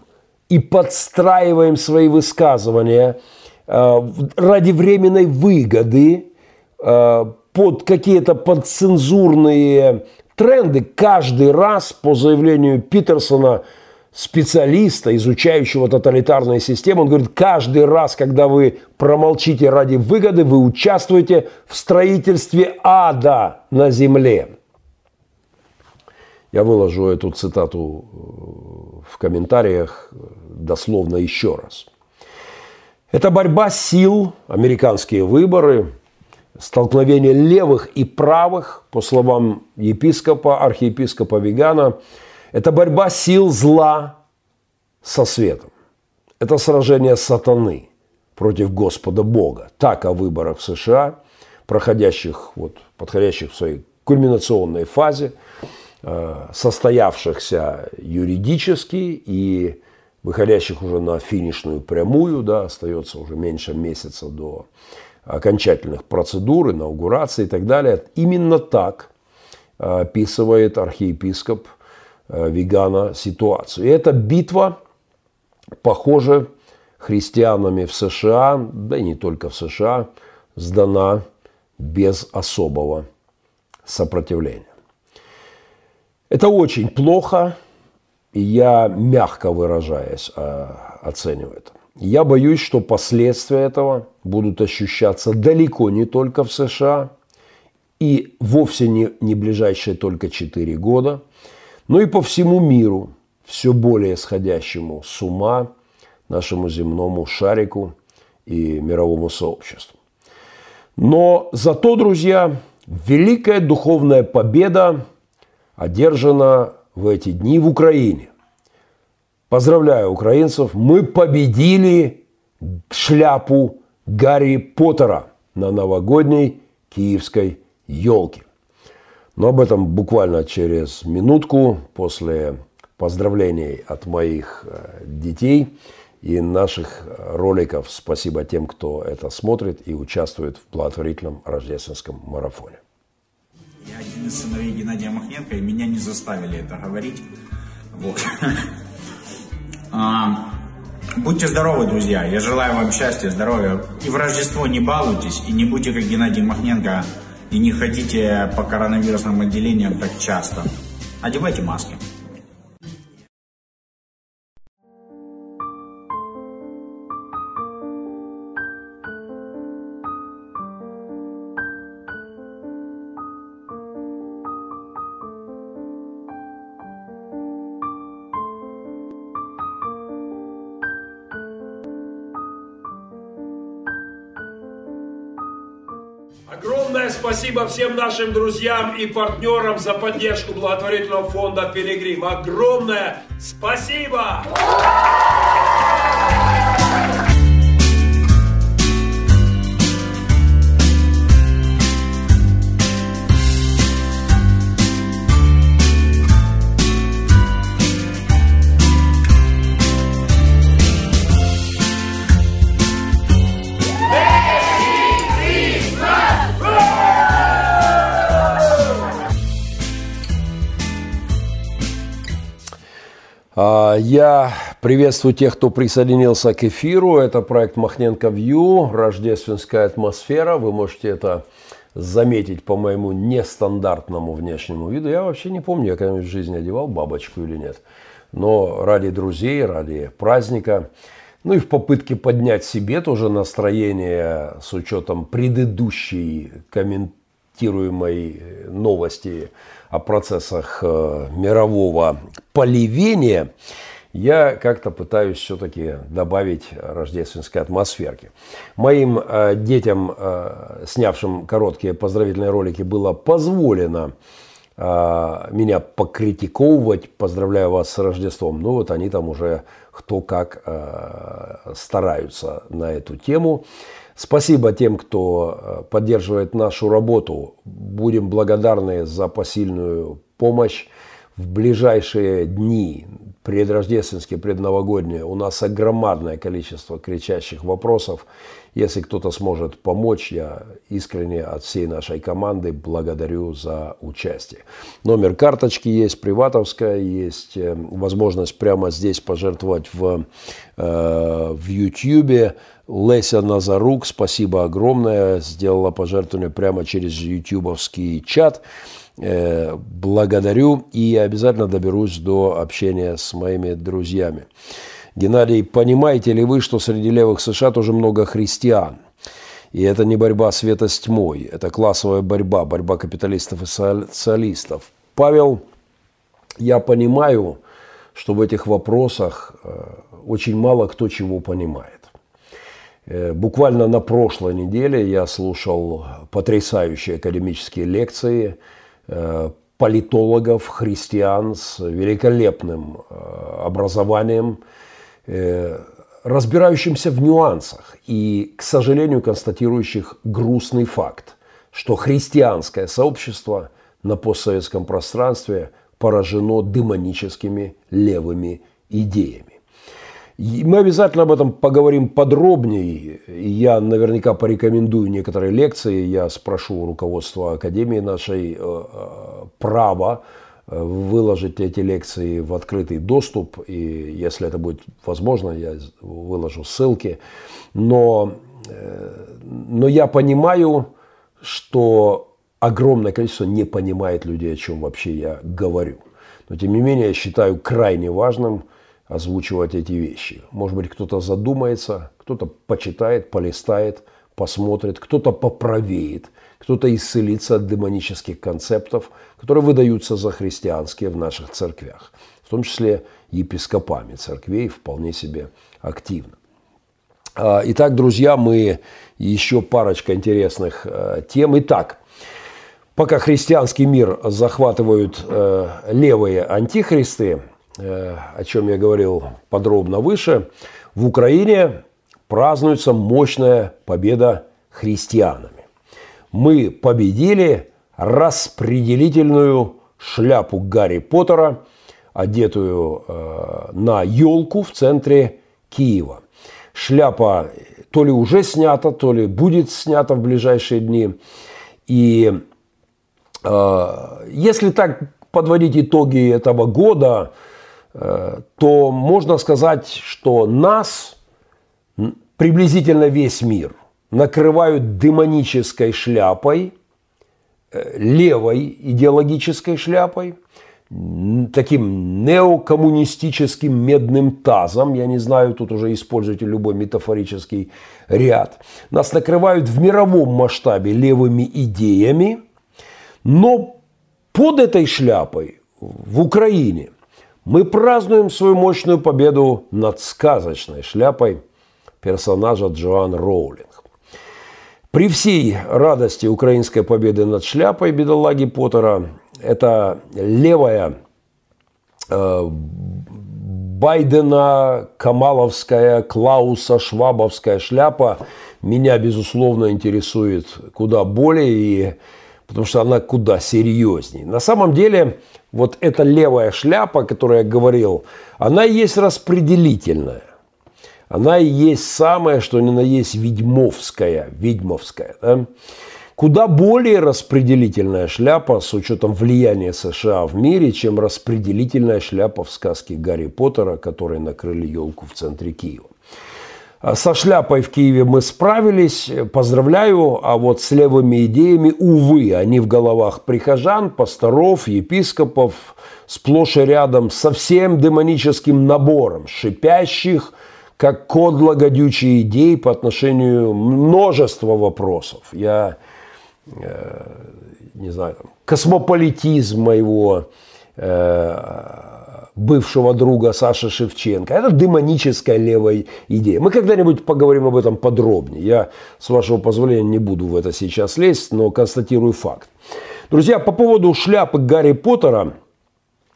и подстраиваем свои высказывания – ради временной выгоды э, под какие-то подцензурные тренды каждый раз по заявлению Питерсона, специалиста, изучающего тоталитарные системы, он говорит, каждый раз, когда вы промолчите ради выгоды, вы участвуете в строительстве ада на земле. Я выложу эту цитату э, в комментариях дословно еще раз – это борьба сил, американские выборы, столкновение левых и правых, по словам епископа, архиепископа Вигана, это борьба сил зла со светом. Это сражение сатаны против Господа Бога. Так о выборах в США, проходящих, вот, подходящих в своей кульминационной фазе, э, состоявшихся юридически и выходящих уже на финишную прямую, да, остается уже меньше месяца до окончательных процедур, инаугурации и так далее. Именно так э, описывает архиепископ э, Вигана ситуацию. И эта битва, похоже, христианами в США, да и не только в США, сдана без особого сопротивления. Это очень плохо, я, мягко выражаясь, э, оцениваю это. Я боюсь, что последствия этого будут ощущаться далеко не только в США и вовсе не, не ближайшие только 4 года, но и по всему миру, все более сходящему с ума нашему земному шарику и мировому сообществу. Но зато, друзья, великая духовная победа одержана в эти дни в Украине. Поздравляю украинцев, мы победили шляпу Гарри Поттера на новогодней киевской елке. Но об этом буквально через минутку после поздравлений от моих э, детей и наших роликов. Спасибо тем, кто это смотрит и участвует в благотворительном рождественском марафоне. Я один из сыновей Геннадия Махненко, и меня не заставили это говорить. Вот. А, будьте здоровы, друзья. Я желаю вам счастья, здоровья. И в Рождество не балуйтесь, и не будьте как Геннадий Махненко, и не ходите по коронавирусным отделениям так часто. Одевайте маски. Спасибо всем нашим друзьям и партнерам за поддержку благотворительного фонда «Пилигрим». Огромное спасибо! А, я приветствую тех, кто присоединился к эфиру. Это проект Махненко Вью, рождественская атмосфера. Вы можете это заметить по моему нестандартному внешнему виду. Я вообще не помню, я когда-нибудь в жизни одевал бабочку или нет. Но ради друзей, ради праздника, ну и в попытке поднять себе тоже настроение с учетом предыдущей комментируемой новости – о процессах э, мирового поливения, я как-то пытаюсь все-таки добавить рождественской атмосферки. Моим э, детям, э, снявшим короткие поздравительные ролики, было позволено меня покритиковывать. Поздравляю вас с Рождеством. Ну вот они там уже кто как стараются на эту тему. Спасибо тем, кто э, поддерживает нашу работу. Будем благодарны за посильную помощь. В ближайшие дни, предрождественские, предновогодние, у нас огромное количество кричащих вопросов. Если кто-то сможет помочь, я искренне от всей нашей команды благодарю за участие. Номер карточки есть, приватовская, есть э, возможность прямо здесь пожертвовать в, э, в YouTube. Леся Назарук, спасибо огромное, сделала пожертвование прямо через ютубовский чат. Э, благодарю и обязательно доберусь до общения с моими друзьями. Геннадий, понимаете ли вы, что среди левых США тоже много христиан? И это не борьба света с тьмой, это классовая борьба, борьба капиталистов и социалистов. Павел, я понимаю, что в этих вопросах э, очень мало кто чего понимает. Э, буквально на прошлой неделе я слушал потрясающие академические лекции э, политологов, христиан с великолепным образованием, разбирающимся в нюансах и, к сожалению, констатирующих грустный факт, что христианское сообщество на постсоветском пространстве поражено демоническими левыми идеями. Мы обязательно об этом поговорим подробнее. Я наверняка порекомендую некоторые лекции. Я спрошу у руководства Академии нашей э, э, право э, выложить эти лекции в открытый доступ. И если это будет возможно, я выложу ссылки. Но, но я понимаю, что огромное количество не понимает людей, о чем вообще я говорю. Но тем не менее, я считаю крайне важным озвучивать эти вещи. Может быть, кто-то задумается, кто-то почитает, полистает, посмотрит, кто-то поправеет, кто-то исцелится от демонических концептов, которые выдаются за христианские в наших церквях, в том числе епископами церквей вполне себе активно. А, итак, друзья, мы еще парочка интересных э, тем. Итак, пока христианский мир захватывают э, левые антихристы, о чем я говорил подробно выше, в Украине празднуется мощная победа христианами. Мы победили распределительную шляпу Гарри Поттера, одетую э, на елку в центре Киева. Шляпа то ли уже снята, то ли будет снята в ближайшие дни. И э, если так подводить итоги этого года, Э, то можно сказать, что нас, приблизительно весь мир, накрывают демонической шляпой, э, левой идеологической шляпой, таким неокоммунистическим медным тазом, я не знаю, тут уже используйте любой метафорический ряд, нас накрывают в мировом масштабе левыми идеями, но под этой шляпой в Украине мы празднуем свою мощную победу над сказочной шляпой персонажа Джоан Роулинг. При всей радости украинской победы над шляпой бедолаги Поттера, это левая э, Байдена, Камаловская, Клауса, Швабовская шляпа меня, безусловно, интересует куда более, и, потому что она куда серьезнее. На самом деле, вот эта левая шляпа, о которой я говорил, она и есть распределительная. Она и есть самое, что ни на есть ведьмовская, ведьмовская. Да? Куда более распределительная шляпа с учетом влияния США в мире, чем распределительная шляпа в сказке Гарри Поттера, которой накрыли елку в центре Киева. А со шляпой в Киеве мы справились, поздравляю, а вот с левыми идеями, увы, они в головах прихожан, пасторов, епископов, сплошь и рядом со всем демоническим набором шипящих, как кодло гадючие идей по отношению множества вопросов. Я э, не знаю, космополитизм моего э, бывшего друга Саши Шевченко. Это демоническая левая идея. Мы когда-нибудь поговорим об этом подробнее. Я, с вашего позволения, не буду в это сейчас лезть, но констатирую факт. Друзья, по поводу шляпы Гарри Поттера,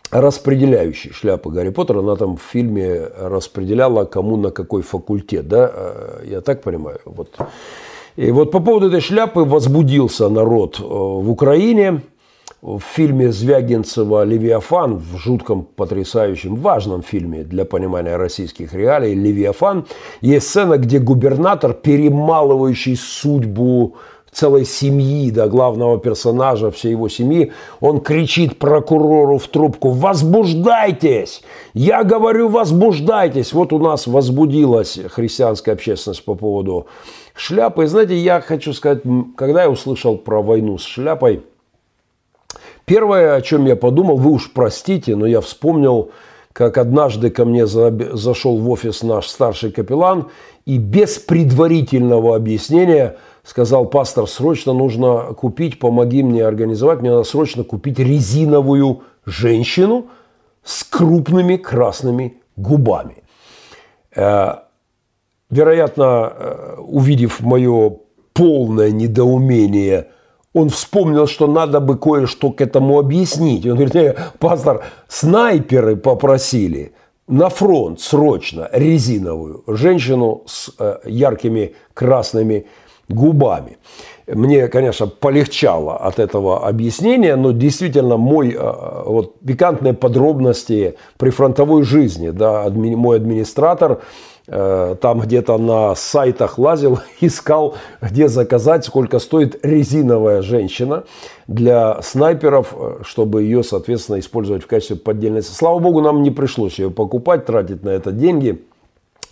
распределяющей шляпы Гарри Поттера, она там в фильме распределяла, кому на какой факультет, да, э, я так понимаю, вот. И вот по поводу этой шляпы возбудился народ э, в Украине – в фильме Звягинцева «Левиафан», в жутком, потрясающем, важном фильме для понимания российских реалий «Левиафан», есть сцена, где губернатор, перемалывающий судьбу целой семьи, да, главного персонажа всей его семьи, он кричит прокурору в трубку «Возбуждайтесь! Я говорю, возбуждайтесь!» Вот у нас возбудилась христианская общественность по поводу шляпы. И знаете, я хочу сказать, когда я услышал про войну с шляпой – Первое, о чем я подумал, вы уж простите, но я вспомнил, как однажды ко мне зашел в офис наш старший капеллан и без предварительного объяснения сказал, пастор, срочно нужно купить, помоги мне организовать, мне надо срочно купить резиновую женщину с крупными красными губами. Э, вероятно, э, увидев мое полное недоумение, он вспомнил, что надо бы кое-что к этому объяснить. Он говорит, «Э, пастор, снайперы попросили на фронт срочно резиновую женщину с э, яркими красными губами. Мне, конечно, полегчало от этого объяснения, но действительно мой, э, вот, пикантные подробности при фронтовой жизни, да, адми, мой администратор Э, там где-то на сайтах лазил, искал, где заказать, сколько стоит резиновая женщина для снайперов, э, чтобы ее, соответственно, использовать в качестве поддельной. Слава богу, нам не пришлось ее покупать, тратить на это деньги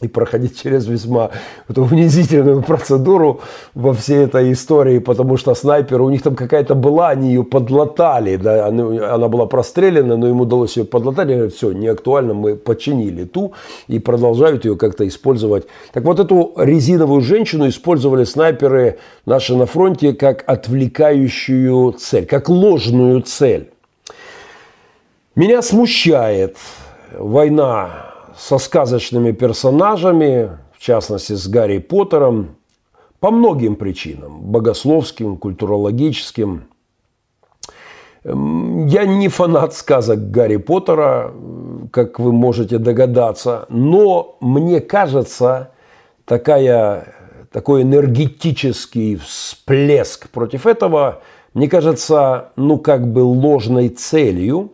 и проходить через весьма эту унизительную процедуру во всей этой истории, потому что снайпер, у них там какая-то была, они ее подлатали, да, она была прострелена, но им удалось ее подлатать, говорят, все, не актуально, мы починили ту и продолжают ее как-то использовать. Так вот эту резиновую женщину использовали снайперы наши на фронте как отвлекающую цель, как ложную цель. Меня смущает война со сказочными персонажами, в частности с Гарри Поттером, по многим причинам, богословским, культурологическим. Эм, я не фанат сказок Гарри Поттера, как вы можете догадаться, но мне кажется, такая, такой энергетический всплеск против этого, мне кажется, ну как бы ложной целью,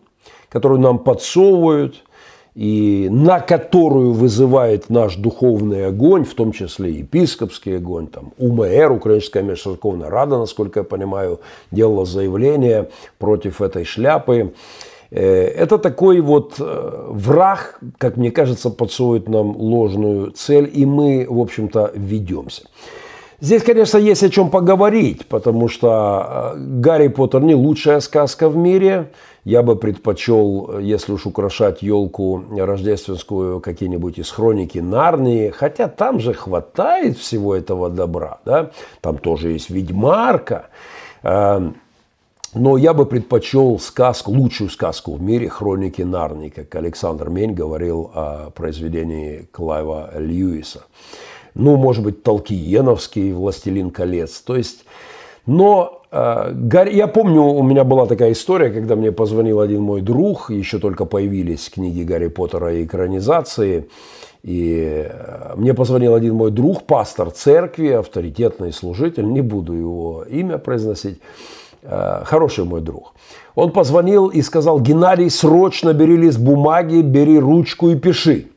которую нам подсовывают – и на которую вызывает наш духовный огонь, в том числе епископский огонь, там УМР, Украинская межцерковная рада, насколько я понимаю, делала заявление против этой шляпы. Э, это такой вот э, враг, как мне кажется, подсовывает нам ложную цель, и мы, в общем-то, ведемся. Здесь, конечно, есть о чем поговорить, потому что э, Гарри Поттер не лучшая сказка в мире – я бы предпочел, если уж украшать елку рождественскую, какие-нибудь из хроники Нарнии. Хотя там же хватает всего этого добра. Да? Там тоже есть ведьмарка. Эм, но я бы предпочел сказку, лучшую сказку в мире «Хроники Нарнии», как Александр Мень говорил о произведении Клайва Льюиса. Ну, может быть, Толкиеновский «Властелин колец». То есть, но Э, я помню, у меня была такая история, когда мне позвонил один мой друг, еще только появились книги Гарри Поттера и экранизации. И э, мне позвонил один мой друг, пастор церкви, авторитетный служитель, не буду его имя произносить, э, хороший мой друг. Он позвонил и сказал, Геннадий, срочно бери лист бумаги, бери ручку и пиши.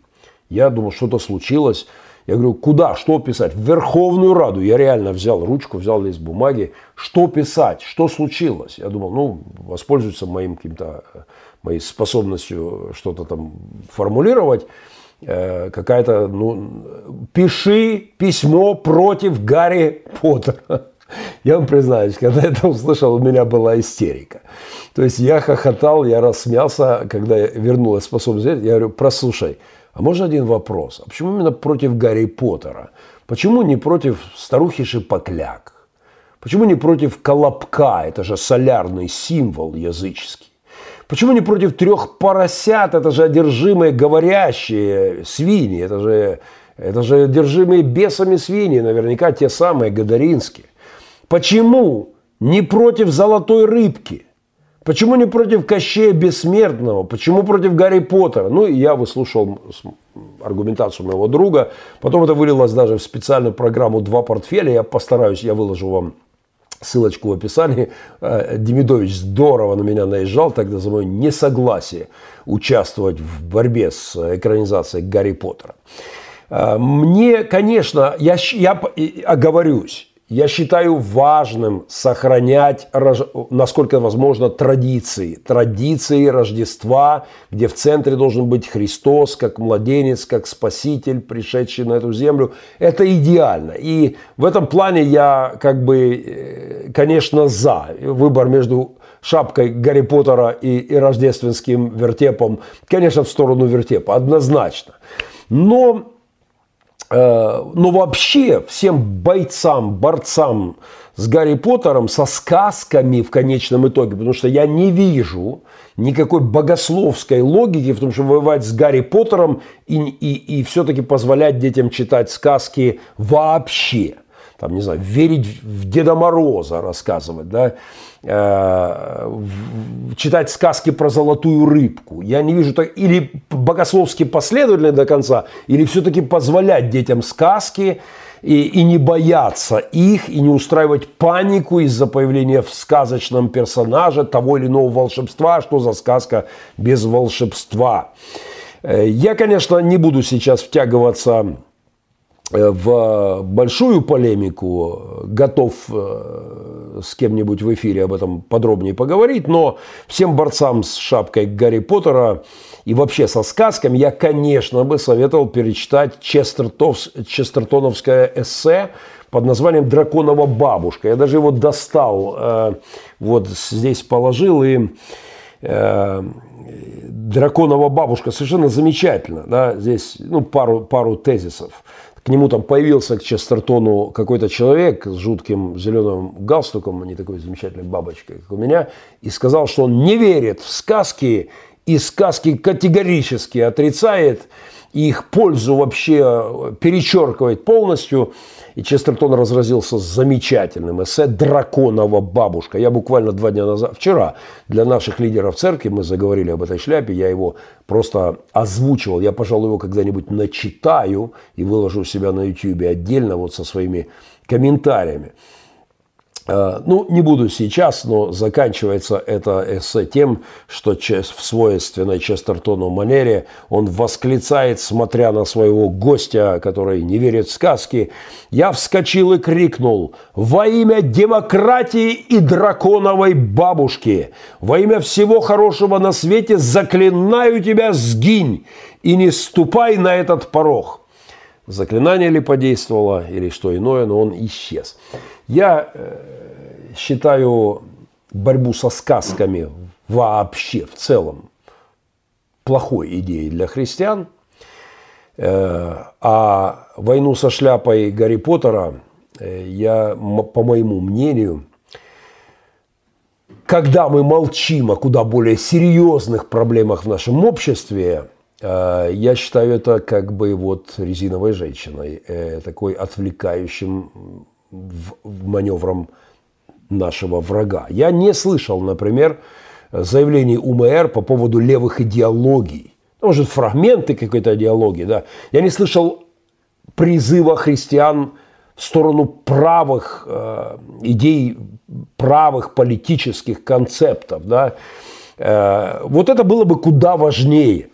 Я думал, что-то случилось. Я говорю, куда, что писать? В Верховную Раду. Я реально взял ручку, взял лист бумаги. Что писать? Что случилось? Я думал, ну, воспользуются моим каким-то, моей способностью что-то там формулировать. Э, какая-то, ну, пиши письмо против Гарри Поттера. Я вам признаюсь, когда я это услышал, у меня была истерика. То есть я хохотал, я рассмеялся, когда вернулась способность. Я говорю, прослушай, а можно один вопрос? А почему именно против Гарри Поттера? Почему не против старухи Шипокляк? Почему не против Колобка? Это же солярный символ языческий. Почему не против трех поросят? Это же одержимые говорящие свиньи. Это же, это же одержимые бесами свиньи. Наверняка те самые гадаринские. Почему не против золотой рыбки? Почему не против Кощея Бессмертного? Почему против Гарри Поттера? Ну, я выслушал аргументацию моего друга. Потом это вылилось даже в специальную программу «Два портфеля». Я постараюсь, я выложу вам ссылочку в описании. Э, Демидович здорово на меня наезжал тогда за мое несогласие участвовать в борьбе с экранизацией Гарри Поттера. Э, мне, конечно, я, я оговорюсь, я считаю важным сохранять, насколько возможно, традиции. Традиции Рождества, где в центре должен быть Христос, как младенец, как спаситель, пришедший на эту землю. Это идеально. И в этом плане я, как бы, э, конечно, за. Выбор между шапкой Гарри Поттера и, и рождественским вертепом, конечно, в сторону вертепа, однозначно. Но но вообще всем бойцам, борцам с Гарри Поттером, со сказками в конечном итоге, потому что я не вижу никакой богословской логики в том, чтобы воевать с Гарри Поттером и, и, и все-таки позволять детям читать сказки вообще. Там, не знаю, верить в Деда Мороза рассказывать, да, э, читать сказки про золотую рыбку. Я не вижу так, или богословски последовательно до конца, или все-таки позволять детям сказки, и, и не бояться их, и не устраивать панику из-за появления в сказочном персонаже того или иного волшебства, что за сказка без волшебства. Э, я, конечно, не буду сейчас втягиваться в большую полемику, готов э, с кем-нибудь в эфире об этом подробнее поговорить, но всем борцам с шапкой Гарри Поттера и вообще со сказками я, конечно, бы советовал перечитать Честертоновское эссе под названием «Драконова бабушка». Я даже его достал, э, вот здесь положил, и э, «Драконова бабушка» совершенно замечательно. Да? Здесь ну, пару, пару тезисов. К нему там появился к Честертону какой-то человек с жутким зеленым галстуком, а не такой замечательной бабочкой, как у меня, и сказал, что он не верит в сказки и сказки категорически отрицает, и их пользу вообще перечеркивает полностью. И Честертон разразился замечательным эссе «Драконова бабушка». Я буквально два дня назад, вчера, для наших лидеров церкви, мы заговорили об этой шляпе, я его просто озвучивал. Я, пожалуй, его когда-нибудь начитаю и выложу себя на YouTube отдельно вот со своими комментариями. Э, ну, не буду сейчас, но заканчивается это эссе тем, что в свойственной Честертону манере он восклицает, смотря на своего гостя, который не верит в сказки, «Я вскочил и крикнул, во имя демократии и драконовой бабушки, во имя всего хорошего на свете заклинаю тебя, сгинь и не ступай на этот порог». Заклинание ли подействовало или что иное, но он исчез. Я э, считаю борьбу со сказками вообще в целом плохой идеей для христиан. Э, а войну со шляпой Гарри Поттера э, я, по моему мнению, когда мы молчим о куда более серьезных проблемах в нашем обществе, я считаю это как бы вот резиновой женщиной, такой отвлекающим маневром нашего врага. Я не слышал, например, заявлений УМР по поводу левых идеологий. Может, фрагменты какой-то идеологии, да. Я не слышал призыва христиан в сторону правых э, идей, правых политических концептов, да. Э, вот это было бы куда важнее.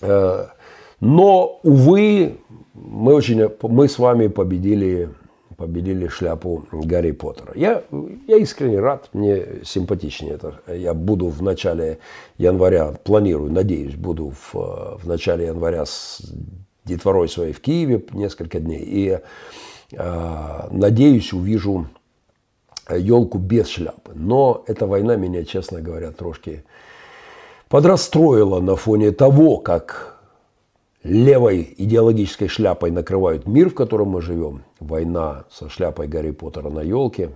Э, но, увы, мы, очень, мы с вами победили победили шляпу Гарри Поттера. Я, я искренне рад, мне симпатичнее это. Я буду в начале января, планирую, надеюсь, буду в, в начале января с детворой своей в Киеве несколько дней. И э, надеюсь, увижу елку без шляпы. Но эта война меня, честно говоря, трошки подрастроила на фоне того, как левой идеологической шляпой накрывают мир, в котором мы живем. Война со шляпой Гарри Поттера на елке,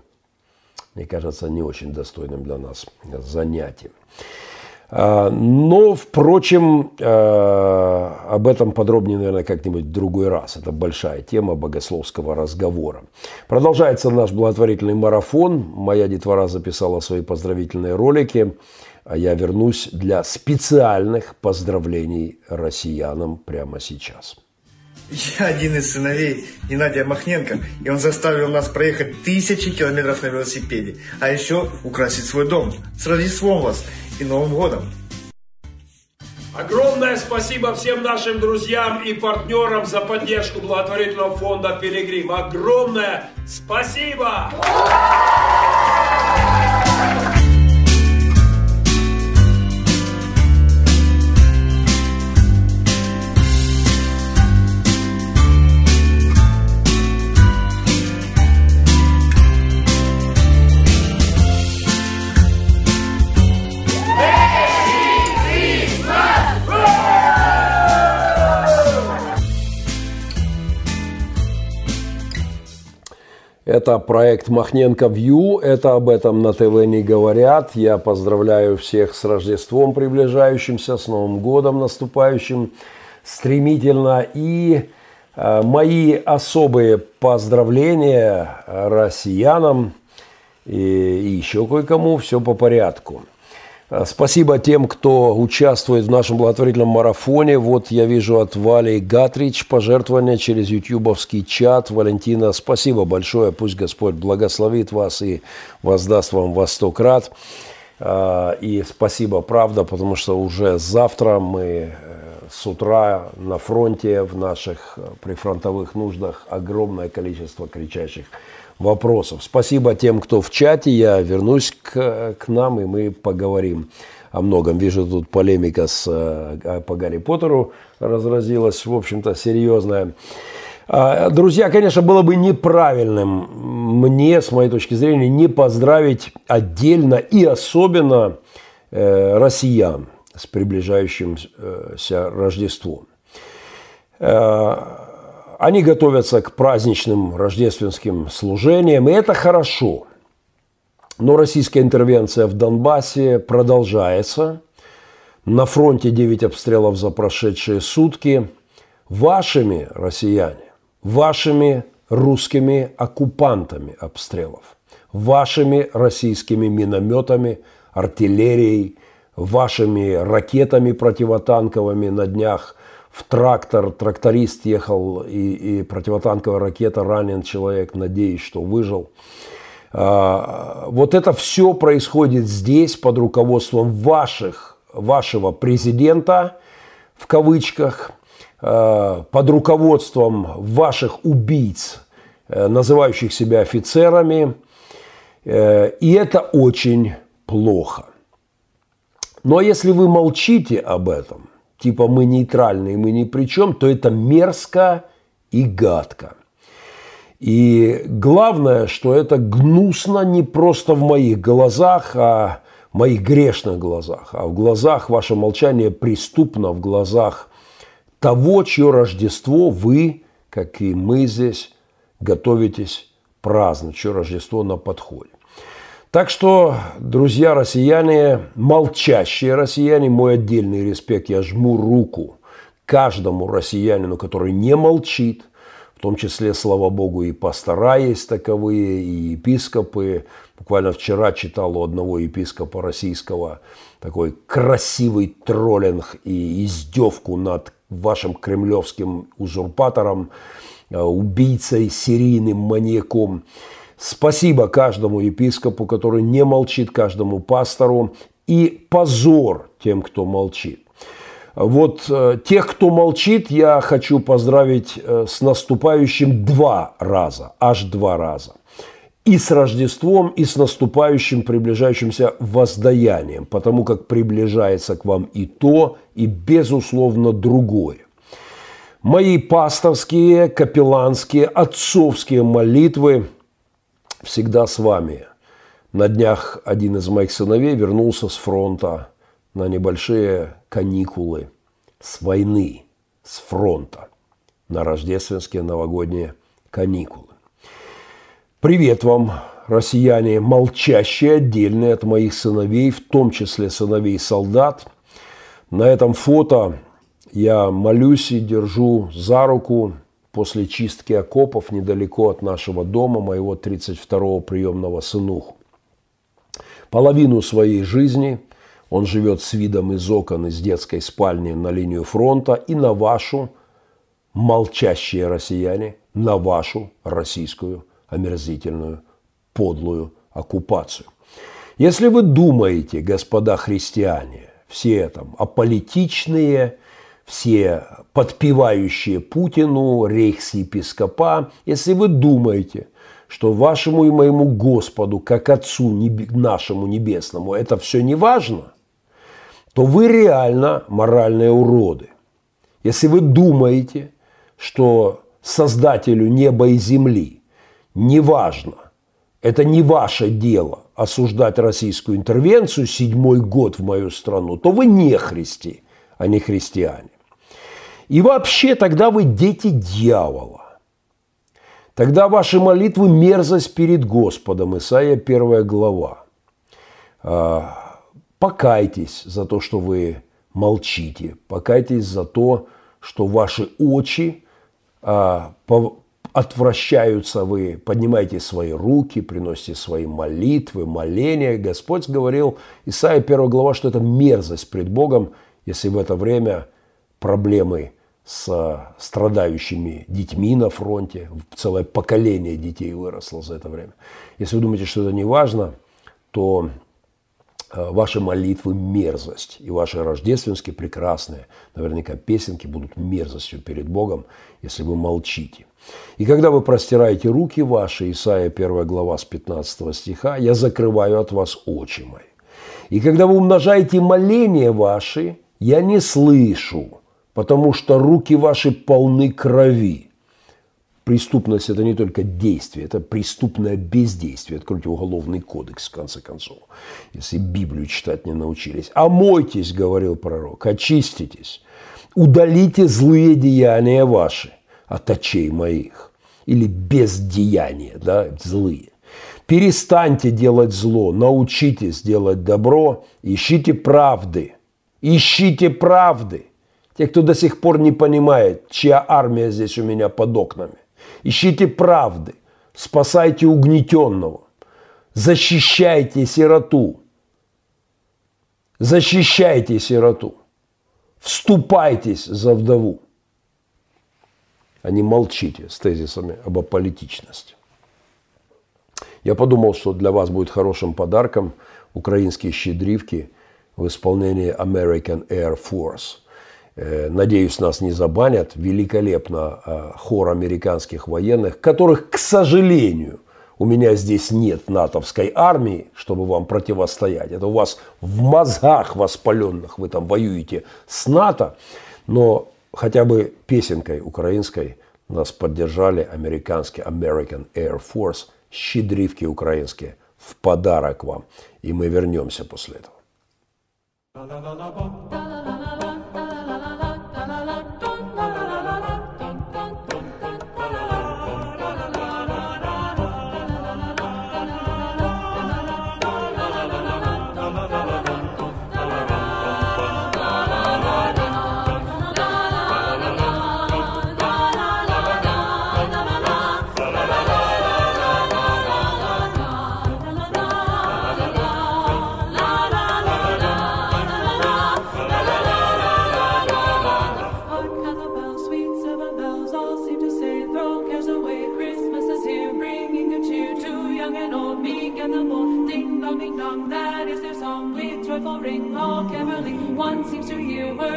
мне кажется, не очень достойным для нас занятием. А, но, впрочем, а, об этом подробнее, наверное, как-нибудь в другой раз. Это большая тема богословского разговора. Продолжается наш благотворительный марафон. Моя детвора записала свои поздравительные ролики я вернусь для специальных поздравлений россиянам прямо сейчас. Я один из сыновей Геннадия Махненко, и он заставил нас проехать тысячи километров на велосипеде, а еще украсить свой дом. С Рождеством вас и Новым годом! Огромное спасибо всем нашим друзьям и партнерам за поддержку благотворительного фонда «Пилигрим». Огромное спасибо! Это проект Махненко Вью. Это об этом на ТВ не говорят. Я поздравляю всех с Рождеством приближающимся, с Новым годом наступающим стремительно. И э, мои особые поздравления россиянам и, и еще кое-кому. Все по порядку. Э, спасибо тем, кто участвует в нашем благотворительном марафоне. Вот я вижу от Вали Гатрич пожертвования через ютубовский чат. Валентина, спасибо большое. Пусть Господь благословит вас и воздаст вам во сто крат. Э, и спасибо, правда, потому что уже завтра мы э, с утра на фронте в наших прифронтовых нуждах огромное количество кричащих вопросов. Спасибо тем, кто в чате. Я вернусь к, к нам, и мы поговорим о многом. Вижу, тут полемика с, э, по Гарри Поттеру разразилась, в общем-то, серьезная. А, друзья, конечно, было бы неправильным мне, с моей точки зрения, не поздравить отдельно и особенно э, россиян с приближающимся Рождеством. Они готовятся к праздничным рождественским служениям, и это хорошо. Но российская интервенция в Донбассе продолжается. На фронте 9 обстрелов за прошедшие сутки. Вашими, россияне, вашими русскими оккупантами обстрелов, вашими российскими минометами, артиллерией, вашими ракетами противотанковыми на днях в трактор, тракторист ехал, и, и противотанковая ракета, ранен человек, надеюсь, что выжил. А, вот это все происходит здесь под руководством ваших, вашего президента, в кавычках, а, под руководством ваших убийц, э, называющих себя офицерами. Э, и это очень плохо. Но если вы молчите об этом, типа мы нейтральные, мы ни при чем, то это мерзко и гадко. И главное, что это гнусно не просто в моих глазах, а в моих грешных глазах, а в глазах ваше молчание преступно, в глазах того, чье Рождество вы, как и мы здесь, готовитесь праздновать, чье Рождество на подходе. Так что, друзья россияне, молчащие россияне, мой отдельный респект, я жму руку каждому россиянину, который не молчит, в том числе, слава богу, и пастора есть таковые, и епископы. Буквально вчера читал у одного епископа российского такой красивый троллинг и издевку над вашим кремлевским узурпатором, э, убийцей, серийным маньяком. Спасибо каждому епископу, который не молчит, каждому пастору. И позор тем, кто молчит. Вот э, тех, кто молчит, я хочу поздравить э, с наступающим два раза, аж два раза. И с Рождеством, и с наступающим, приближающимся воздаянием, потому как приближается к вам и то, и, безусловно, другое. Мои пасторские, капелланские, отцовские молитвы – всегда с вами. На днях один из моих сыновей вернулся с фронта на небольшие каникулы с войны, с фронта, на рождественские новогодние каникулы. Привет вам, россияне, молчащие, отдельные от моих сыновей, в том числе сыновей солдат. На этом фото я молюсь и держу за руку после чистки окопов недалеко от нашего дома, моего 32-го приемного сынуху. Половину своей жизни он живет с видом из окон из детской спальни на линию фронта и на вашу, молчащие россияне, на вашу российскую омерзительную, подлую оккупацию. Если вы думаете, господа христиане, все там аполитичные, все подпевающие Путину, рейхс-епископа, если вы думаете, что вашему и моему Господу, как Отцу нашему Небесному, это все не важно, то вы реально моральные уроды. Если вы думаете, что Создателю неба и земли не важно, это не ваше дело осуждать российскую интервенцию седьмой год в мою страну, то вы не христи, а не христиане. И вообще тогда вы дети дьявола. Тогда ваши молитвы – мерзость перед Господом. Исайя 1 глава. А, покайтесь за то, что вы молчите. Покайтесь за то, что ваши очи а, отвращаются, вы поднимаете свои руки, приносите свои молитвы, моления. Господь говорил, Исайя 1 глава, что это мерзость пред Богом, если в это время проблемы с страдающими детьми на фронте, целое поколение детей выросло за это время. Если вы думаете, что это не важно, то Э, ваши молитвы мерзость, и ваши рождественские прекрасные, наверняка песенки будут мерзостью перед Богом, если вы молчите. И когда вы простираете руки ваши, Исайя 1 глава с 15 стиха, я закрываю от вас очи мои. И когда вы умножаете моления ваши, я не слышу, потому что руки ваши полны крови преступность – это не только действие, это преступное бездействие. Откройте уголовный кодекс, в конце концов, если Библию читать не научились. «Омойтесь», – говорил пророк, – «очиститесь, удалите злые деяния ваши от очей моих». Или бездеяния, да, злые. Перестаньте делать зло, научитесь делать добро, ищите правды. Ищите правды. Те, кто до сих пор не понимает, чья армия здесь у меня под окнами. Ищите правды, спасайте угнетенного, защищайте сироту, защищайте сироту, вступайтесь за вдову, а не молчите с тезисами об аполитичности. Я подумал, что для вас будет хорошим подарком украинские щедривки в исполнении American Air Force – надеюсь, нас не забанят, великолепно э, хор американских военных, которых, к сожалению, у меня здесь нет натовской армии, чтобы вам противостоять. Это у вас в мозгах воспаленных, вы там воюете с НАТО, но хотя бы песенкой украинской нас поддержали американский American Air Force, щедривки украинские, в подарок вам. И мы вернемся после этого.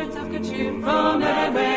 birds have come from everywhere.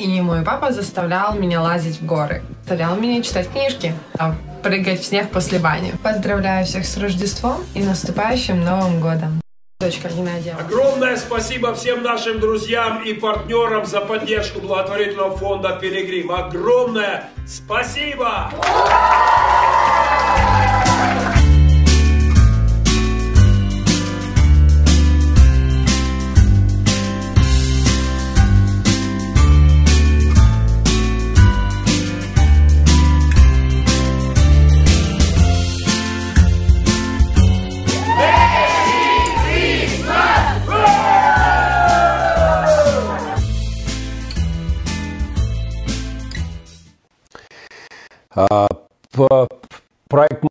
И мой папа заставлял меня лазить в горы. Заставлял меня читать книжки, а прыгать в снег после бани. Поздравляю всех с Рождеством и наступающим Новым годом. Дочка Геннадия. Огромное спасибо всем нашим друзьям и партнерам за поддержку благотворительного фонда «Пилигрим». Огромное спасибо!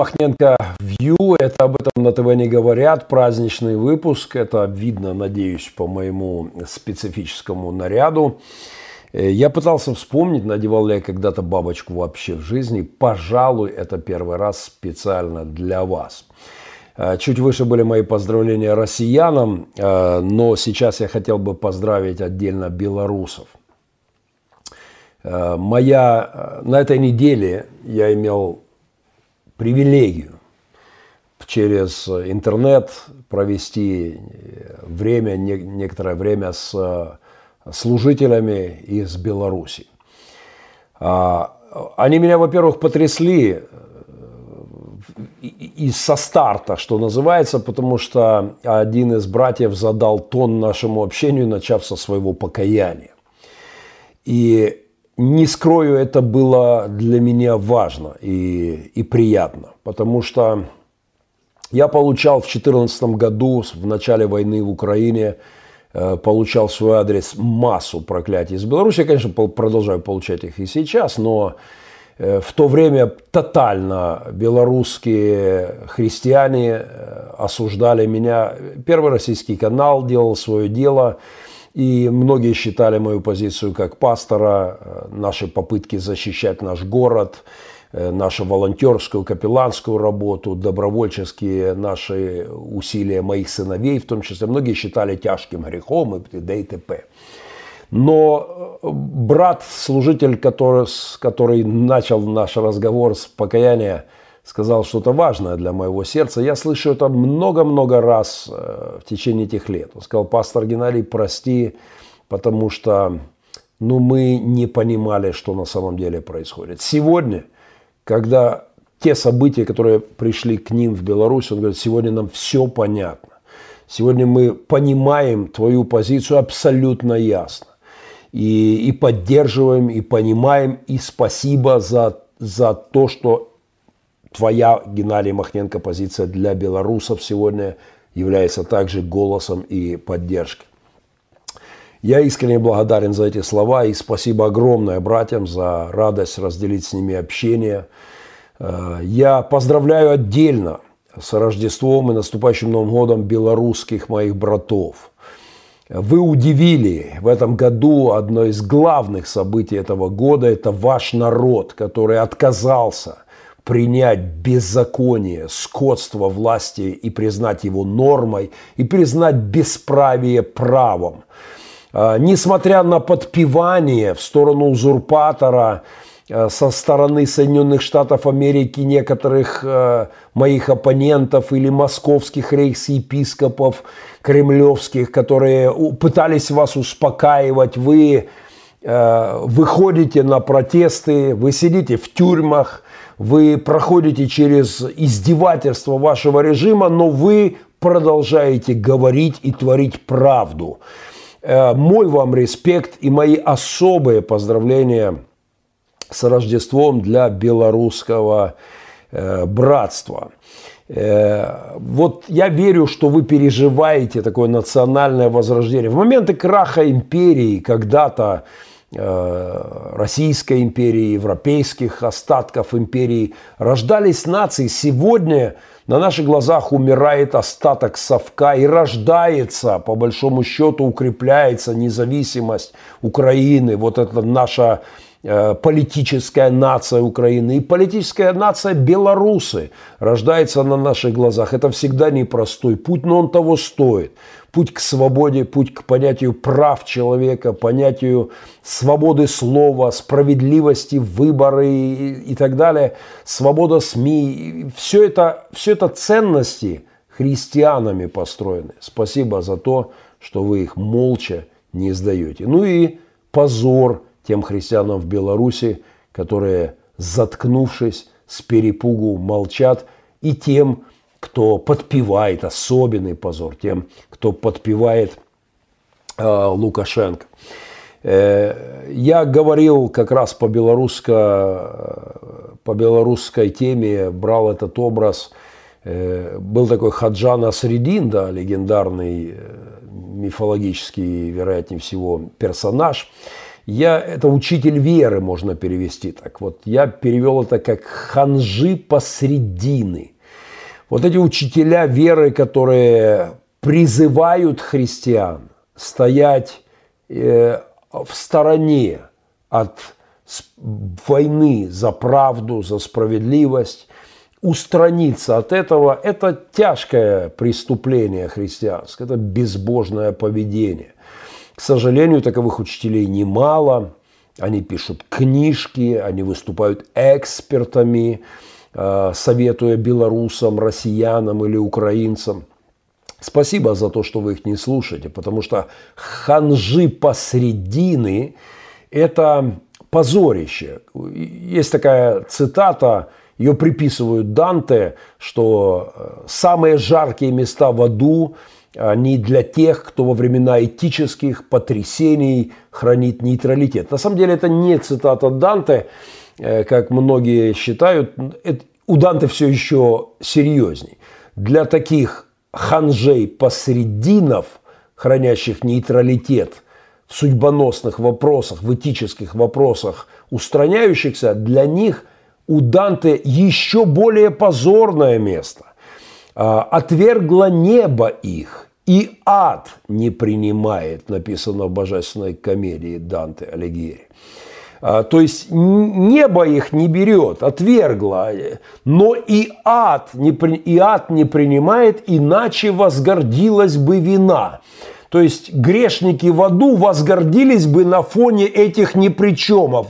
Махненко View, это об этом на ТВ не говорят, праздничный выпуск, это видно, надеюсь, по моему специфическому наряду. Э, я пытался вспомнить, надевал ли я когда-то бабочку вообще в жизни. Пожалуй, это первый раз специально для вас. Э, чуть выше были мои поздравления россиянам, э, но сейчас я хотел бы поздравить отдельно белорусов. Моя, на этой неделе я имел привилегию через интернет провести время, некоторое время с служителями из Беларуси. А, они меня, во-первых, потрясли э, и со старта, что называется, потому что один из братьев задал тон нашему общению, начав со своего покаяния. И не скрою, это было для меня важно и, и приятно, потому что я получал в 2014 году, в начале войны в Украине, э, получал в свой адрес массу проклятий из Беларуси. Я, конечно, продолжаю получать их и сейчас, но э, в то время тотально белорусские христиане э, осуждали меня. Первый российский канал делал свое дело – и многие считали мою позицию как пастора, э, наши попытки защищать наш город, э, нашу волонтерскую, капелланскую работу, добровольческие наши усилия моих сыновей, в том числе, многие считали тяжким грехом и т.д. и т.п. Но э, брат, служитель, который, который начал наш разговор с покаяния, сказал что-то важное для моего сердца. Я слышу это много-много раз э, в течение этих лет. Он сказал, пастор Геннадий, прости, потому что ну, мы не понимали, что на самом деле происходит. Сегодня, когда те события, которые пришли к ним в Беларусь, он говорит, сегодня нам все понятно. Сегодня мы понимаем твою позицию абсолютно ясно. И, и поддерживаем, и понимаем, и спасибо за, за то, что твоя, Геннадий Махненко, позиция для белорусов сегодня является также голосом и поддержкой. Я искренне благодарен за эти слова и спасибо огромное братьям за радость разделить с ними общение. Э, я поздравляю отдельно с Рождеством и наступающим Новым годом белорусских моих братов. Вы удивили в этом году одно из главных событий этого года – это ваш народ, который отказался – принять беззаконие, скотство власти и признать его нормой, и признать бесправие правом. А, несмотря на подпевание в сторону узурпатора а, со стороны Соединенных Штатов Америки некоторых а, моих оппонентов или московских рейхс-епископов кремлевских, которые пытались вас успокаивать, вы выходите на протесты, вы сидите в тюрьмах, вы проходите через издевательство вашего режима, но вы продолжаете говорить и творить правду. Э, мой вам респект и мои особые поздравления с Рождеством для белорусского э, братства. Э, вот я верю, что вы переживаете такое национальное возрождение. В моменты краха империи когда-то Российской империи, европейских остатков империи, рождались нации. Сегодня на наших глазах умирает остаток совка и рождается, по большому счету, укрепляется независимость Украины. Вот это наша э, политическая нация Украины и политическая нация белорусы. Рождается на наших глазах. Это всегда непростой путь, но он того стоит. Путь к свободе, путь к понятию прав человека, понятию свободы слова, справедливости, выборы и, и так далее, свобода СМИ. Все это, все это ценности христианами построены. Спасибо за то, что вы их молча не сдаете. Ну и позор тем христианам в Беларуси, которые, заткнувшись с перепугу, молчат, и тем, кто подпевает, особенный позор тем, кто подпевает э, Лукашенко. Э, я говорил как раз по, белорусско, по белорусской теме, брал этот образ. Э, был такой Хаджан Асредин, да, легендарный э, мифологический, вероятнее всего, персонаж. Я, это учитель веры, можно перевести так. Вот я перевел это как ханжи посредины. Вот эти учителя веры, которые призывают христиан стоять э, в стороне от войны за правду, за справедливость, устраниться от этого – это тяжкое преступление христианское, это безбожное поведение. К сожалению, таковых учителей немало. Они пишут книжки, они выступают экспертами, советуя белорусам, россиянам или украинцам. Спасибо за то, что вы их не слушаете, потому что ханжи посредины – это позорище. Есть такая цитата ее приписывают Данте, что э, самые жаркие места в аду они для тех, кто во времена этических потрясений хранит нейтралитет. На самом деле это не цитата Данте, э, как многие считают. У Данте все еще серьезней. Для таких ханжей посрединов, хранящих нейтралитет в судьбоносных вопросах, в этических вопросах, устраняющихся, для них у Данте еще более позорное место. А, «Отвергло небо их, и ад не принимает», написано в божественной комедии Данте Алигьери. А, то есть небо их не берет, отвергло, но и ад не, и ад не принимает, иначе возгордилась бы вина. То есть грешники в аду возгордились бы на фоне этих непричемов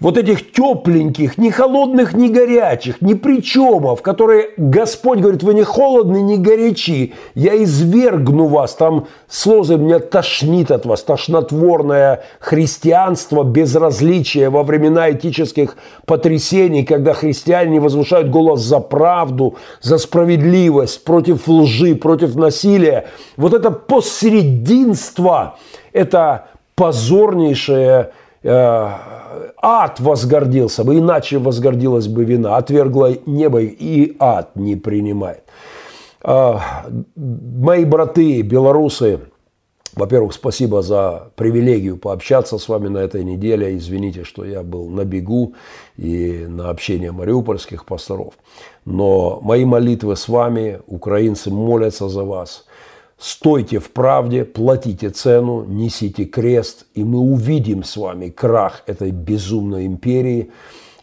вот этих тепленьких, ни холодных, ни горячих, ни причемов, которые Господь говорит, вы не холодны, не горячи, я извергну вас, там слезы меня тошнит от вас, тошнотворное христианство, безразличие во времена этических потрясений, когда христиане возвышают голос за правду, за справедливость, против лжи, против насилия. Вот это посрединство, это позорнейшее ад возгордился бы, иначе возгордилась бы вина, отвергла небо и ад не принимает. А, мои браты, белорусы, во-первых, спасибо за привилегию пообщаться с вами на этой неделе. Извините, что я был на бегу и на общение мариупольских пасторов. Но мои молитвы с вами, украинцы молятся за вас – Стойте в правде, платите цену, несите крест, и мы увидим с вами крах этой безумной империи,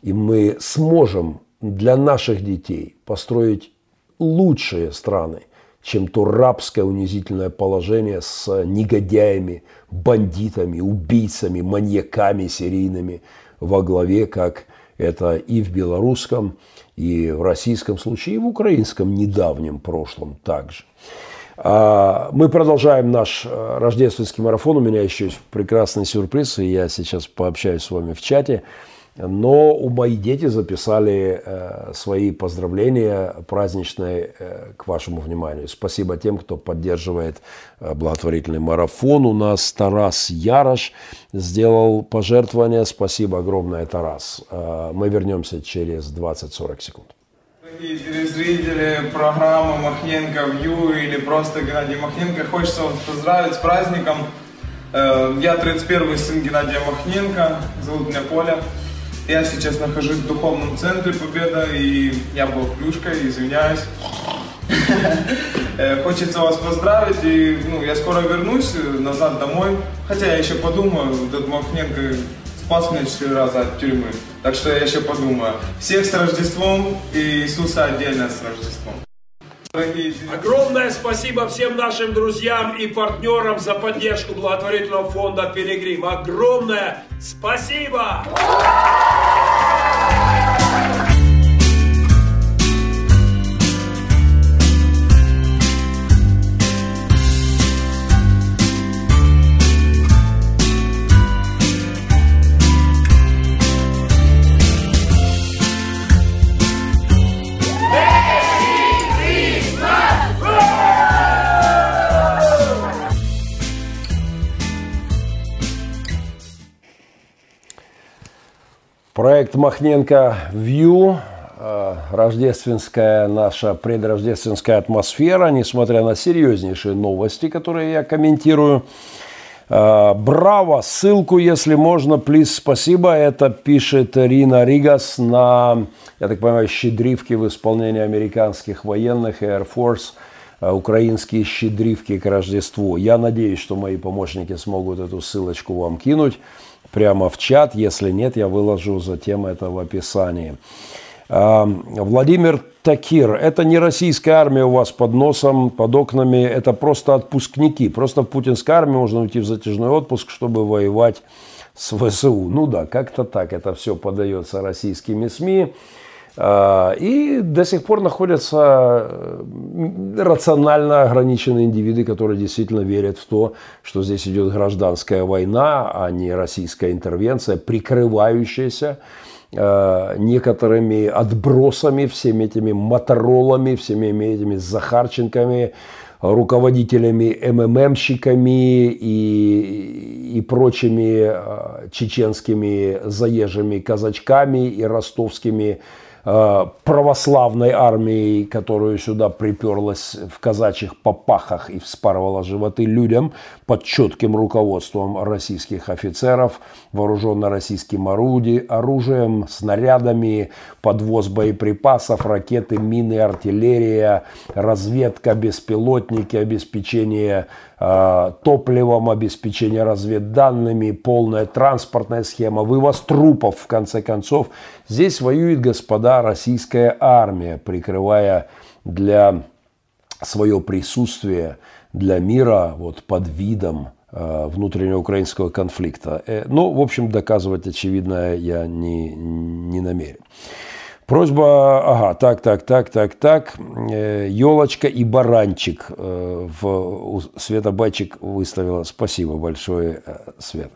и мы сможем для наших детей построить лучшие страны, чем то рабское унизительное положение с негодяями, бандитами, убийцами, маньяками серийными во главе, как это и в белорусском, и в российском случае, и в украинском недавнем прошлом также. А, мы продолжаем наш э, рождественский марафон. У меня еще есть прекрасный сюрприз, и я сейчас пообщаюсь с вами в чате. Но у мои дети записали э, свои поздравления праздничные э, к вашему вниманию. Спасибо тем, кто поддерживает благотворительный марафон. У нас Тарас Ярош сделал пожертвование. Спасибо огромное, Тарас. Мы вернемся через 20-40 секунд. Дорогие телезрители программы Махненко Вью или просто Геннадий Махненко, хочется вас поздравить с праздником. Э, я 31-й сын Геннадия Махненко, зовут меня Поля. Я сейчас нахожусь в духовном центре Победа, и я был плюшкой, извиняюсь. Э, хочется вас поздравить, и ну, я скоро вернусь назад домой. Хотя я еще подумаю, этот Махненко спас меня четыре раза от тюрьмы. Так что я еще подумаю. Всех с Рождеством и Иисуса отдельно с Рождеством. Огромное спасибо всем нашим друзьям и партнерам за поддержку благотворительного фонда «Пилигрим». Огромное спасибо! Проект Махненко View, э, рождественская наша предрождественская атмосфера, несмотря на серьезнейшие новости, которые я комментирую. Э, браво! Ссылку, если можно, плиз, спасибо. Это пишет Рина Ригас на, я так понимаю, щедривки в исполнении американских военных Air Force э, украинские щедривки к Рождеству. Я надеюсь, что мои помощники смогут эту ссылочку вам кинуть прямо в чат. Если нет, я выложу затем это в описании. Владимир Такир. Это не российская армия у вас под носом, под окнами. Это просто отпускники. Просто в путинской армии можно уйти в затяжной отпуск, чтобы воевать с ВСУ. Ну да, как-то так это все подается российскими СМИ. А, и до сих пор находятся э, рационально ограниченные индивиды, которые действительно верят в то, что здесь идет гражданская война, а не российская интервенция, прикрывающаяся э, некоторыми отбросами, всеми этими моторолами, всеми этими Захарченками, руководителями МММщиками и, и прочими э, чеченскими заезжими казачками и ростовскими Э, православной армией, которую сюда приперлась в казачьих попахах и вспарывала животы людям под четким руководством российских офицеров, вооруженно российским орудием, оружием, снарядами, подвоз боеприпасов, ракеты, мины, артиллерия, разведка, беспилотники, обеспечение э, топливом, обеспечение разведданными, полная транспортная схема, вывоз трупов, в конце концов. Здесь воюет, господа, российская армия, прикрывая для свое присутствие для мира вот под видом э, внутреннего украинского конфликта. Э, но, в общем, доказывать очевидное я не, не намерен. Просьба, ага, так, так, так, так, так, елочка и баранчик э, в Света Бачик выставила. Спасибо большое, э, Света.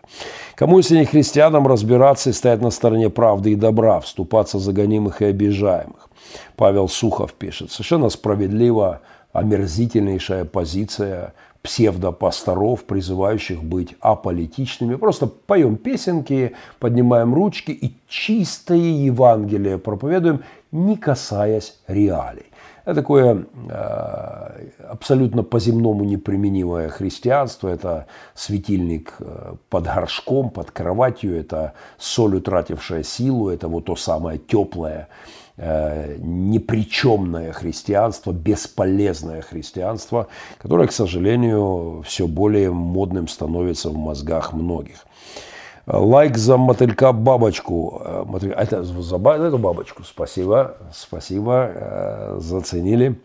Кому, если не христианам, разбираться и стоять на стороне правды и добра, вступаться за гонимых и обижаемых? Павел Сухов пишет. Совершенно справедливо, омерзительнейшая позиция псевдопасторов, призывающих быть аполитичными. Просто поем песенки, поднимаем ручки и чистое Евангелие проповедуем, не касаясь реалий. Это такое э, абсолютно по-земному неприменимое христианство. Это светильник э, под горшком, под кроватью. Это соль, утратившая силу. Это вот то самое теплое Э, непричемное христианство, бесполезное христианство, которое, к сожалению, все более модным становится в мозгах многих. Лайк за мотылька бабочку. Э, это за эту бабочку. Спасибо. Спасибо. Э, заценили.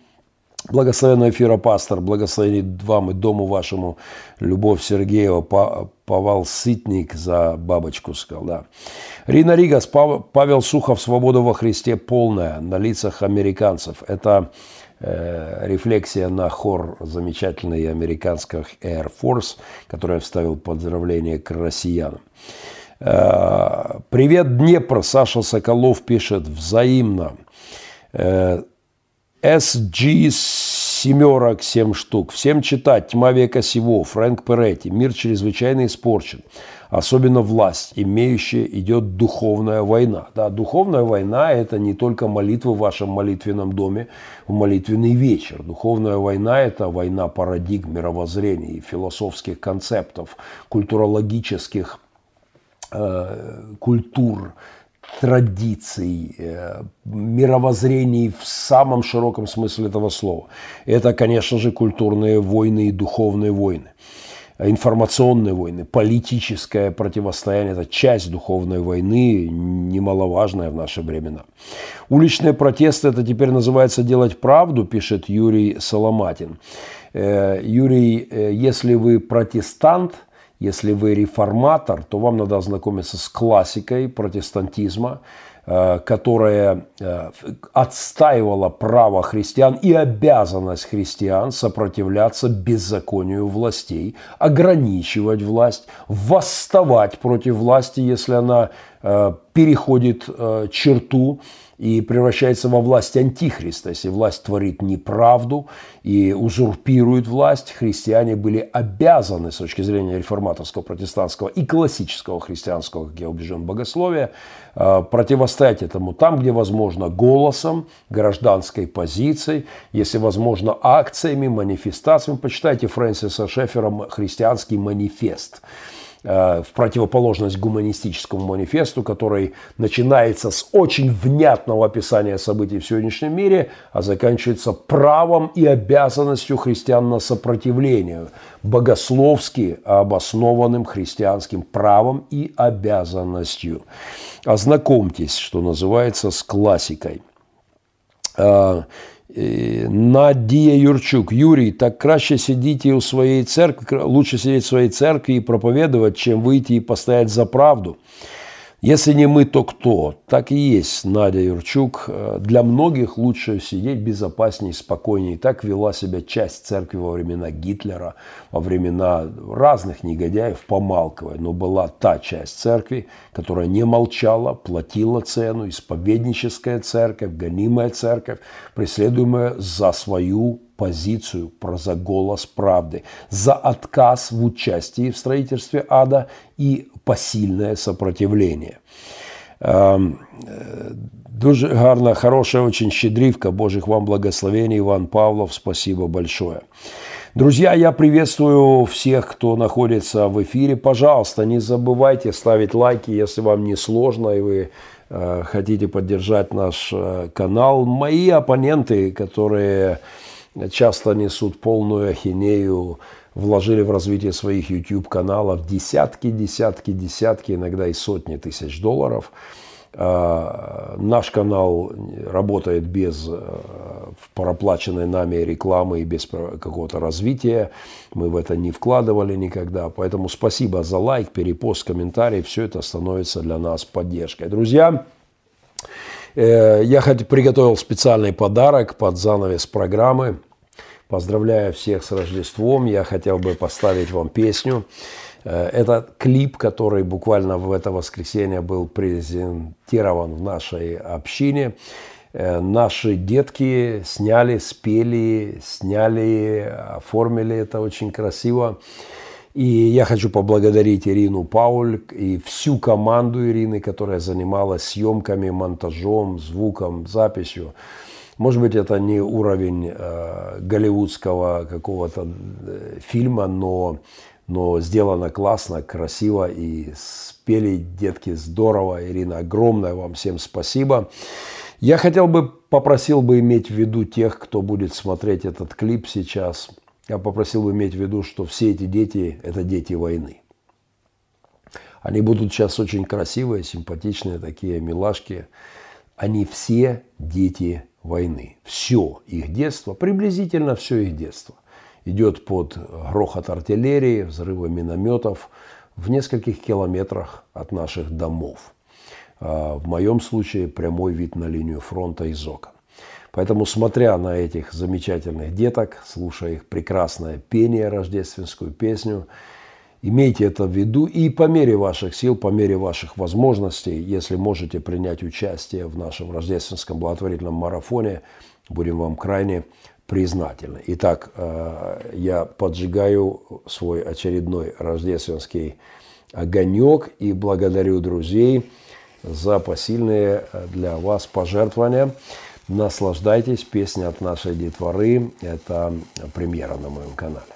Благословенного эфира, пастор, благословение вам и дому вашему, Любовь Сергеева, Павел Сытник за бабочку сказал, да. Рина Ригас, Павел Сухов, свобода во Христе полная на лицах американцев. Это э, рефлексия на хор замечательный американских Air Force, который я вставил поздравление к россиянам. Э, Привет, Днепр, Саша Соколов пишет, взаимно. Э, SG семерок, семь штук. Всем читать. Тьма века сего. Фрэнк Перетти. Мир чрезвычайно испорчен. Особенно власть, имеющая, идет духовная война. Да, духовная война – это не только молитвы в вашем молитвенном доме в молитвенный вечер. Духовная война – это война парадигм, мировоззрений, философских концептов, культурологических э, культур, традиций, э, мировоззрений в самом широком смысле этого слова. Это, конечно же, культурные войны и духовные войны. информационные войны, политическое противостояние – это часть духовной войны, немаловажная в наши времена. Уличные протесты – это теперь называется «делать правду», пишет Юрий Соломатин. Э, Юрий, э, если вы протестант, если вы реформатор, то вам надо ознакомиться с классикой протестантизма, Э, которая э, отстаивала право христиан и обязанность христиан сопротивляться беззаконию властей, ограничивать власть, восставать против власти, если она э, переходит черту, и превращается во власть антихриста. Если власть творит неправду и узурпирует власть, христиане были обязаны с точки зрения реформаторского, протестантского и классического христианского, как я убежден, богословия, э, противостоять этому там, где возможно, голосом, гражданской позицией, если возможно, акциями, манифестациями. Почитайте Фрэнсиса Шефера «Христианский манифест». Э, в противоположность гуманистическому манифесту, который начинается с очень внятного описания событий в сегодняшнем мире, а заканчивается правом и обязанностью христиан на сопротивление, богословски обоснованным христианским правом и обязанностью. Ознакомьтесь, что называется, с классикой. Э, Надія Юрчук, Юрій, так краще сидіти у своей церкви, лучше сидеть в своей церкви и проповедовать, чем выйти и постоять за правду. Если не мы, то кто? Так и есть, Надя Юрчук. Для многих лучше сидеть безопаснее, спокойнее. Так вела себя часть церкви во времена Гитлера, во времена разных негодяев, помалковая. Но была та часть церкви, которая не молчала, платила цену, исповедническая церковь, гонимая церковь, преследуемая за свою позицию про за голос правди, за отказ в участии в строительстве ада и посильное сопротивление. Дуже гарна, хорошая очень щедрівка. Божих вам благословений, Иван Павлов. Спасибо большое. Друзья, я приветствую всех, кто находится в эфире. Пожалуйста, не забывайте ставить лайки, если вам не сложно и вы э, хотите поддержать наш э, канал. Мои оппоненты, которые часто несут полную ахинею, вложили в развитие своих YouTube-каналов десятки, десятки, десятки, иногда и сотни тысяч долларов. А, наш канал работает без э, проплаченной нами рекламы и без какого-то развития. Мы в это не вкладывали никогда. Поэтому спасибо за лайк, перепост, комментарий. Все это становится для нас поддержкой. Друзья, э, я приготовил специальный подарок под занавес программы. Поздравляю всех с Рождеством. Я хотел бы поставить вам песню. Э, это клип, который буквально в это воскресенье был презентирован в нашей общине. Э, наши детки сняли, спели, сняли, оформили это очень красиво. И я хочу поблагодарить Ирину Пауль и всю команду Ирины, которая занималась съемками, монтажом, звуком, записью. Может быть, это не уровень э, голливудского какого-то э, фильма, но, но сделано классно, красиво и спели детки здорово. Ирина, огромное вам всем спасибо. Я хотел бы, попросил бы иметь в виду тех, кто будет смотреть этот клип сейчас. Я попросил бы иметь в виду, что все эти дети – это дети войны. Они будут сейчас очень красивые, симпатичные, такие милашки. Они все дети войны. Все их детство, приблизительно все их детство, идет под грохот артиллерии, взрывы минометов в нескольких километрах от наших домов. А, в моем случае прямой вид на линию фронта из окон. Поэтому, смотря на этих замечательных деток, слушая их прекрасное пение, рождественскую песню, Имейте это в виду и по мере ваших сил, по мере ваших возможностей, если можете принять участие в нашем рождественском благотворительном марафоне, будем вам крайне признательны. Итак, э, я поджигаю свой очередной рождественский огонек и благодарю друзей за посильные для вас пожертвования. Наслаждайтесь, песня от нашей детворы. Это премьера на моем канале.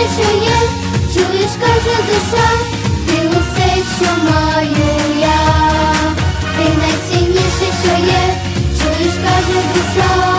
Найцінніше, що є, чуєш, каже душа, ти усе, що маю я. Ти найцінніше, що є, чуєш, каже душа.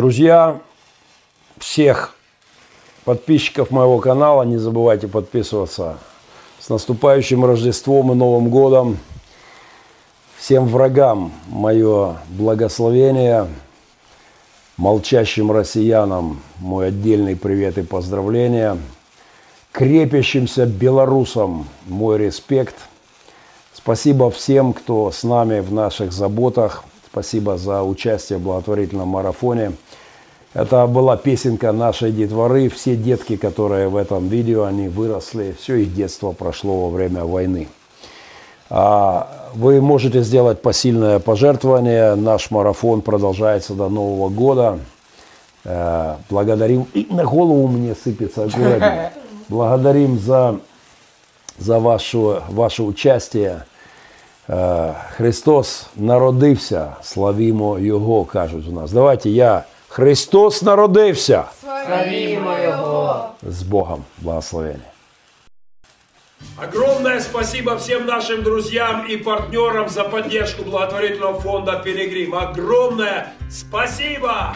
Друзья, всех подписчиков моего канала не забывайте подписываться. С наступающим Рождеством и Новым Годом. Всем врагам мое благословение. Молчащим россиянам мой отдельный привет и поздравления. Крепящимся белорусам мой респект. Спасибо всем, кто с нами в наших заботах. Спасибо за участие в благотворительном марафоне. Это была песенка нашей детворы. Все детки, которые в этом видео, они выросли. Все их детство прошло во время войны. А, Вы можете сделать посильное пожертвование. Наш марафон продолжается до Нового года. Э, Благодарим. И на голову мне сыпется аккуратнее. Благодарим за, за ваше, ваше участие. Е, Христос народився, славімо Його, кажуть у нас. Давайте я. Христос народився. Славімо Його! З Богом. Благословення. Огромное спасибо всем нашим друзьям и партнерам за поддержку благотворительного фонда «Пилигрим». Огромное спасибо!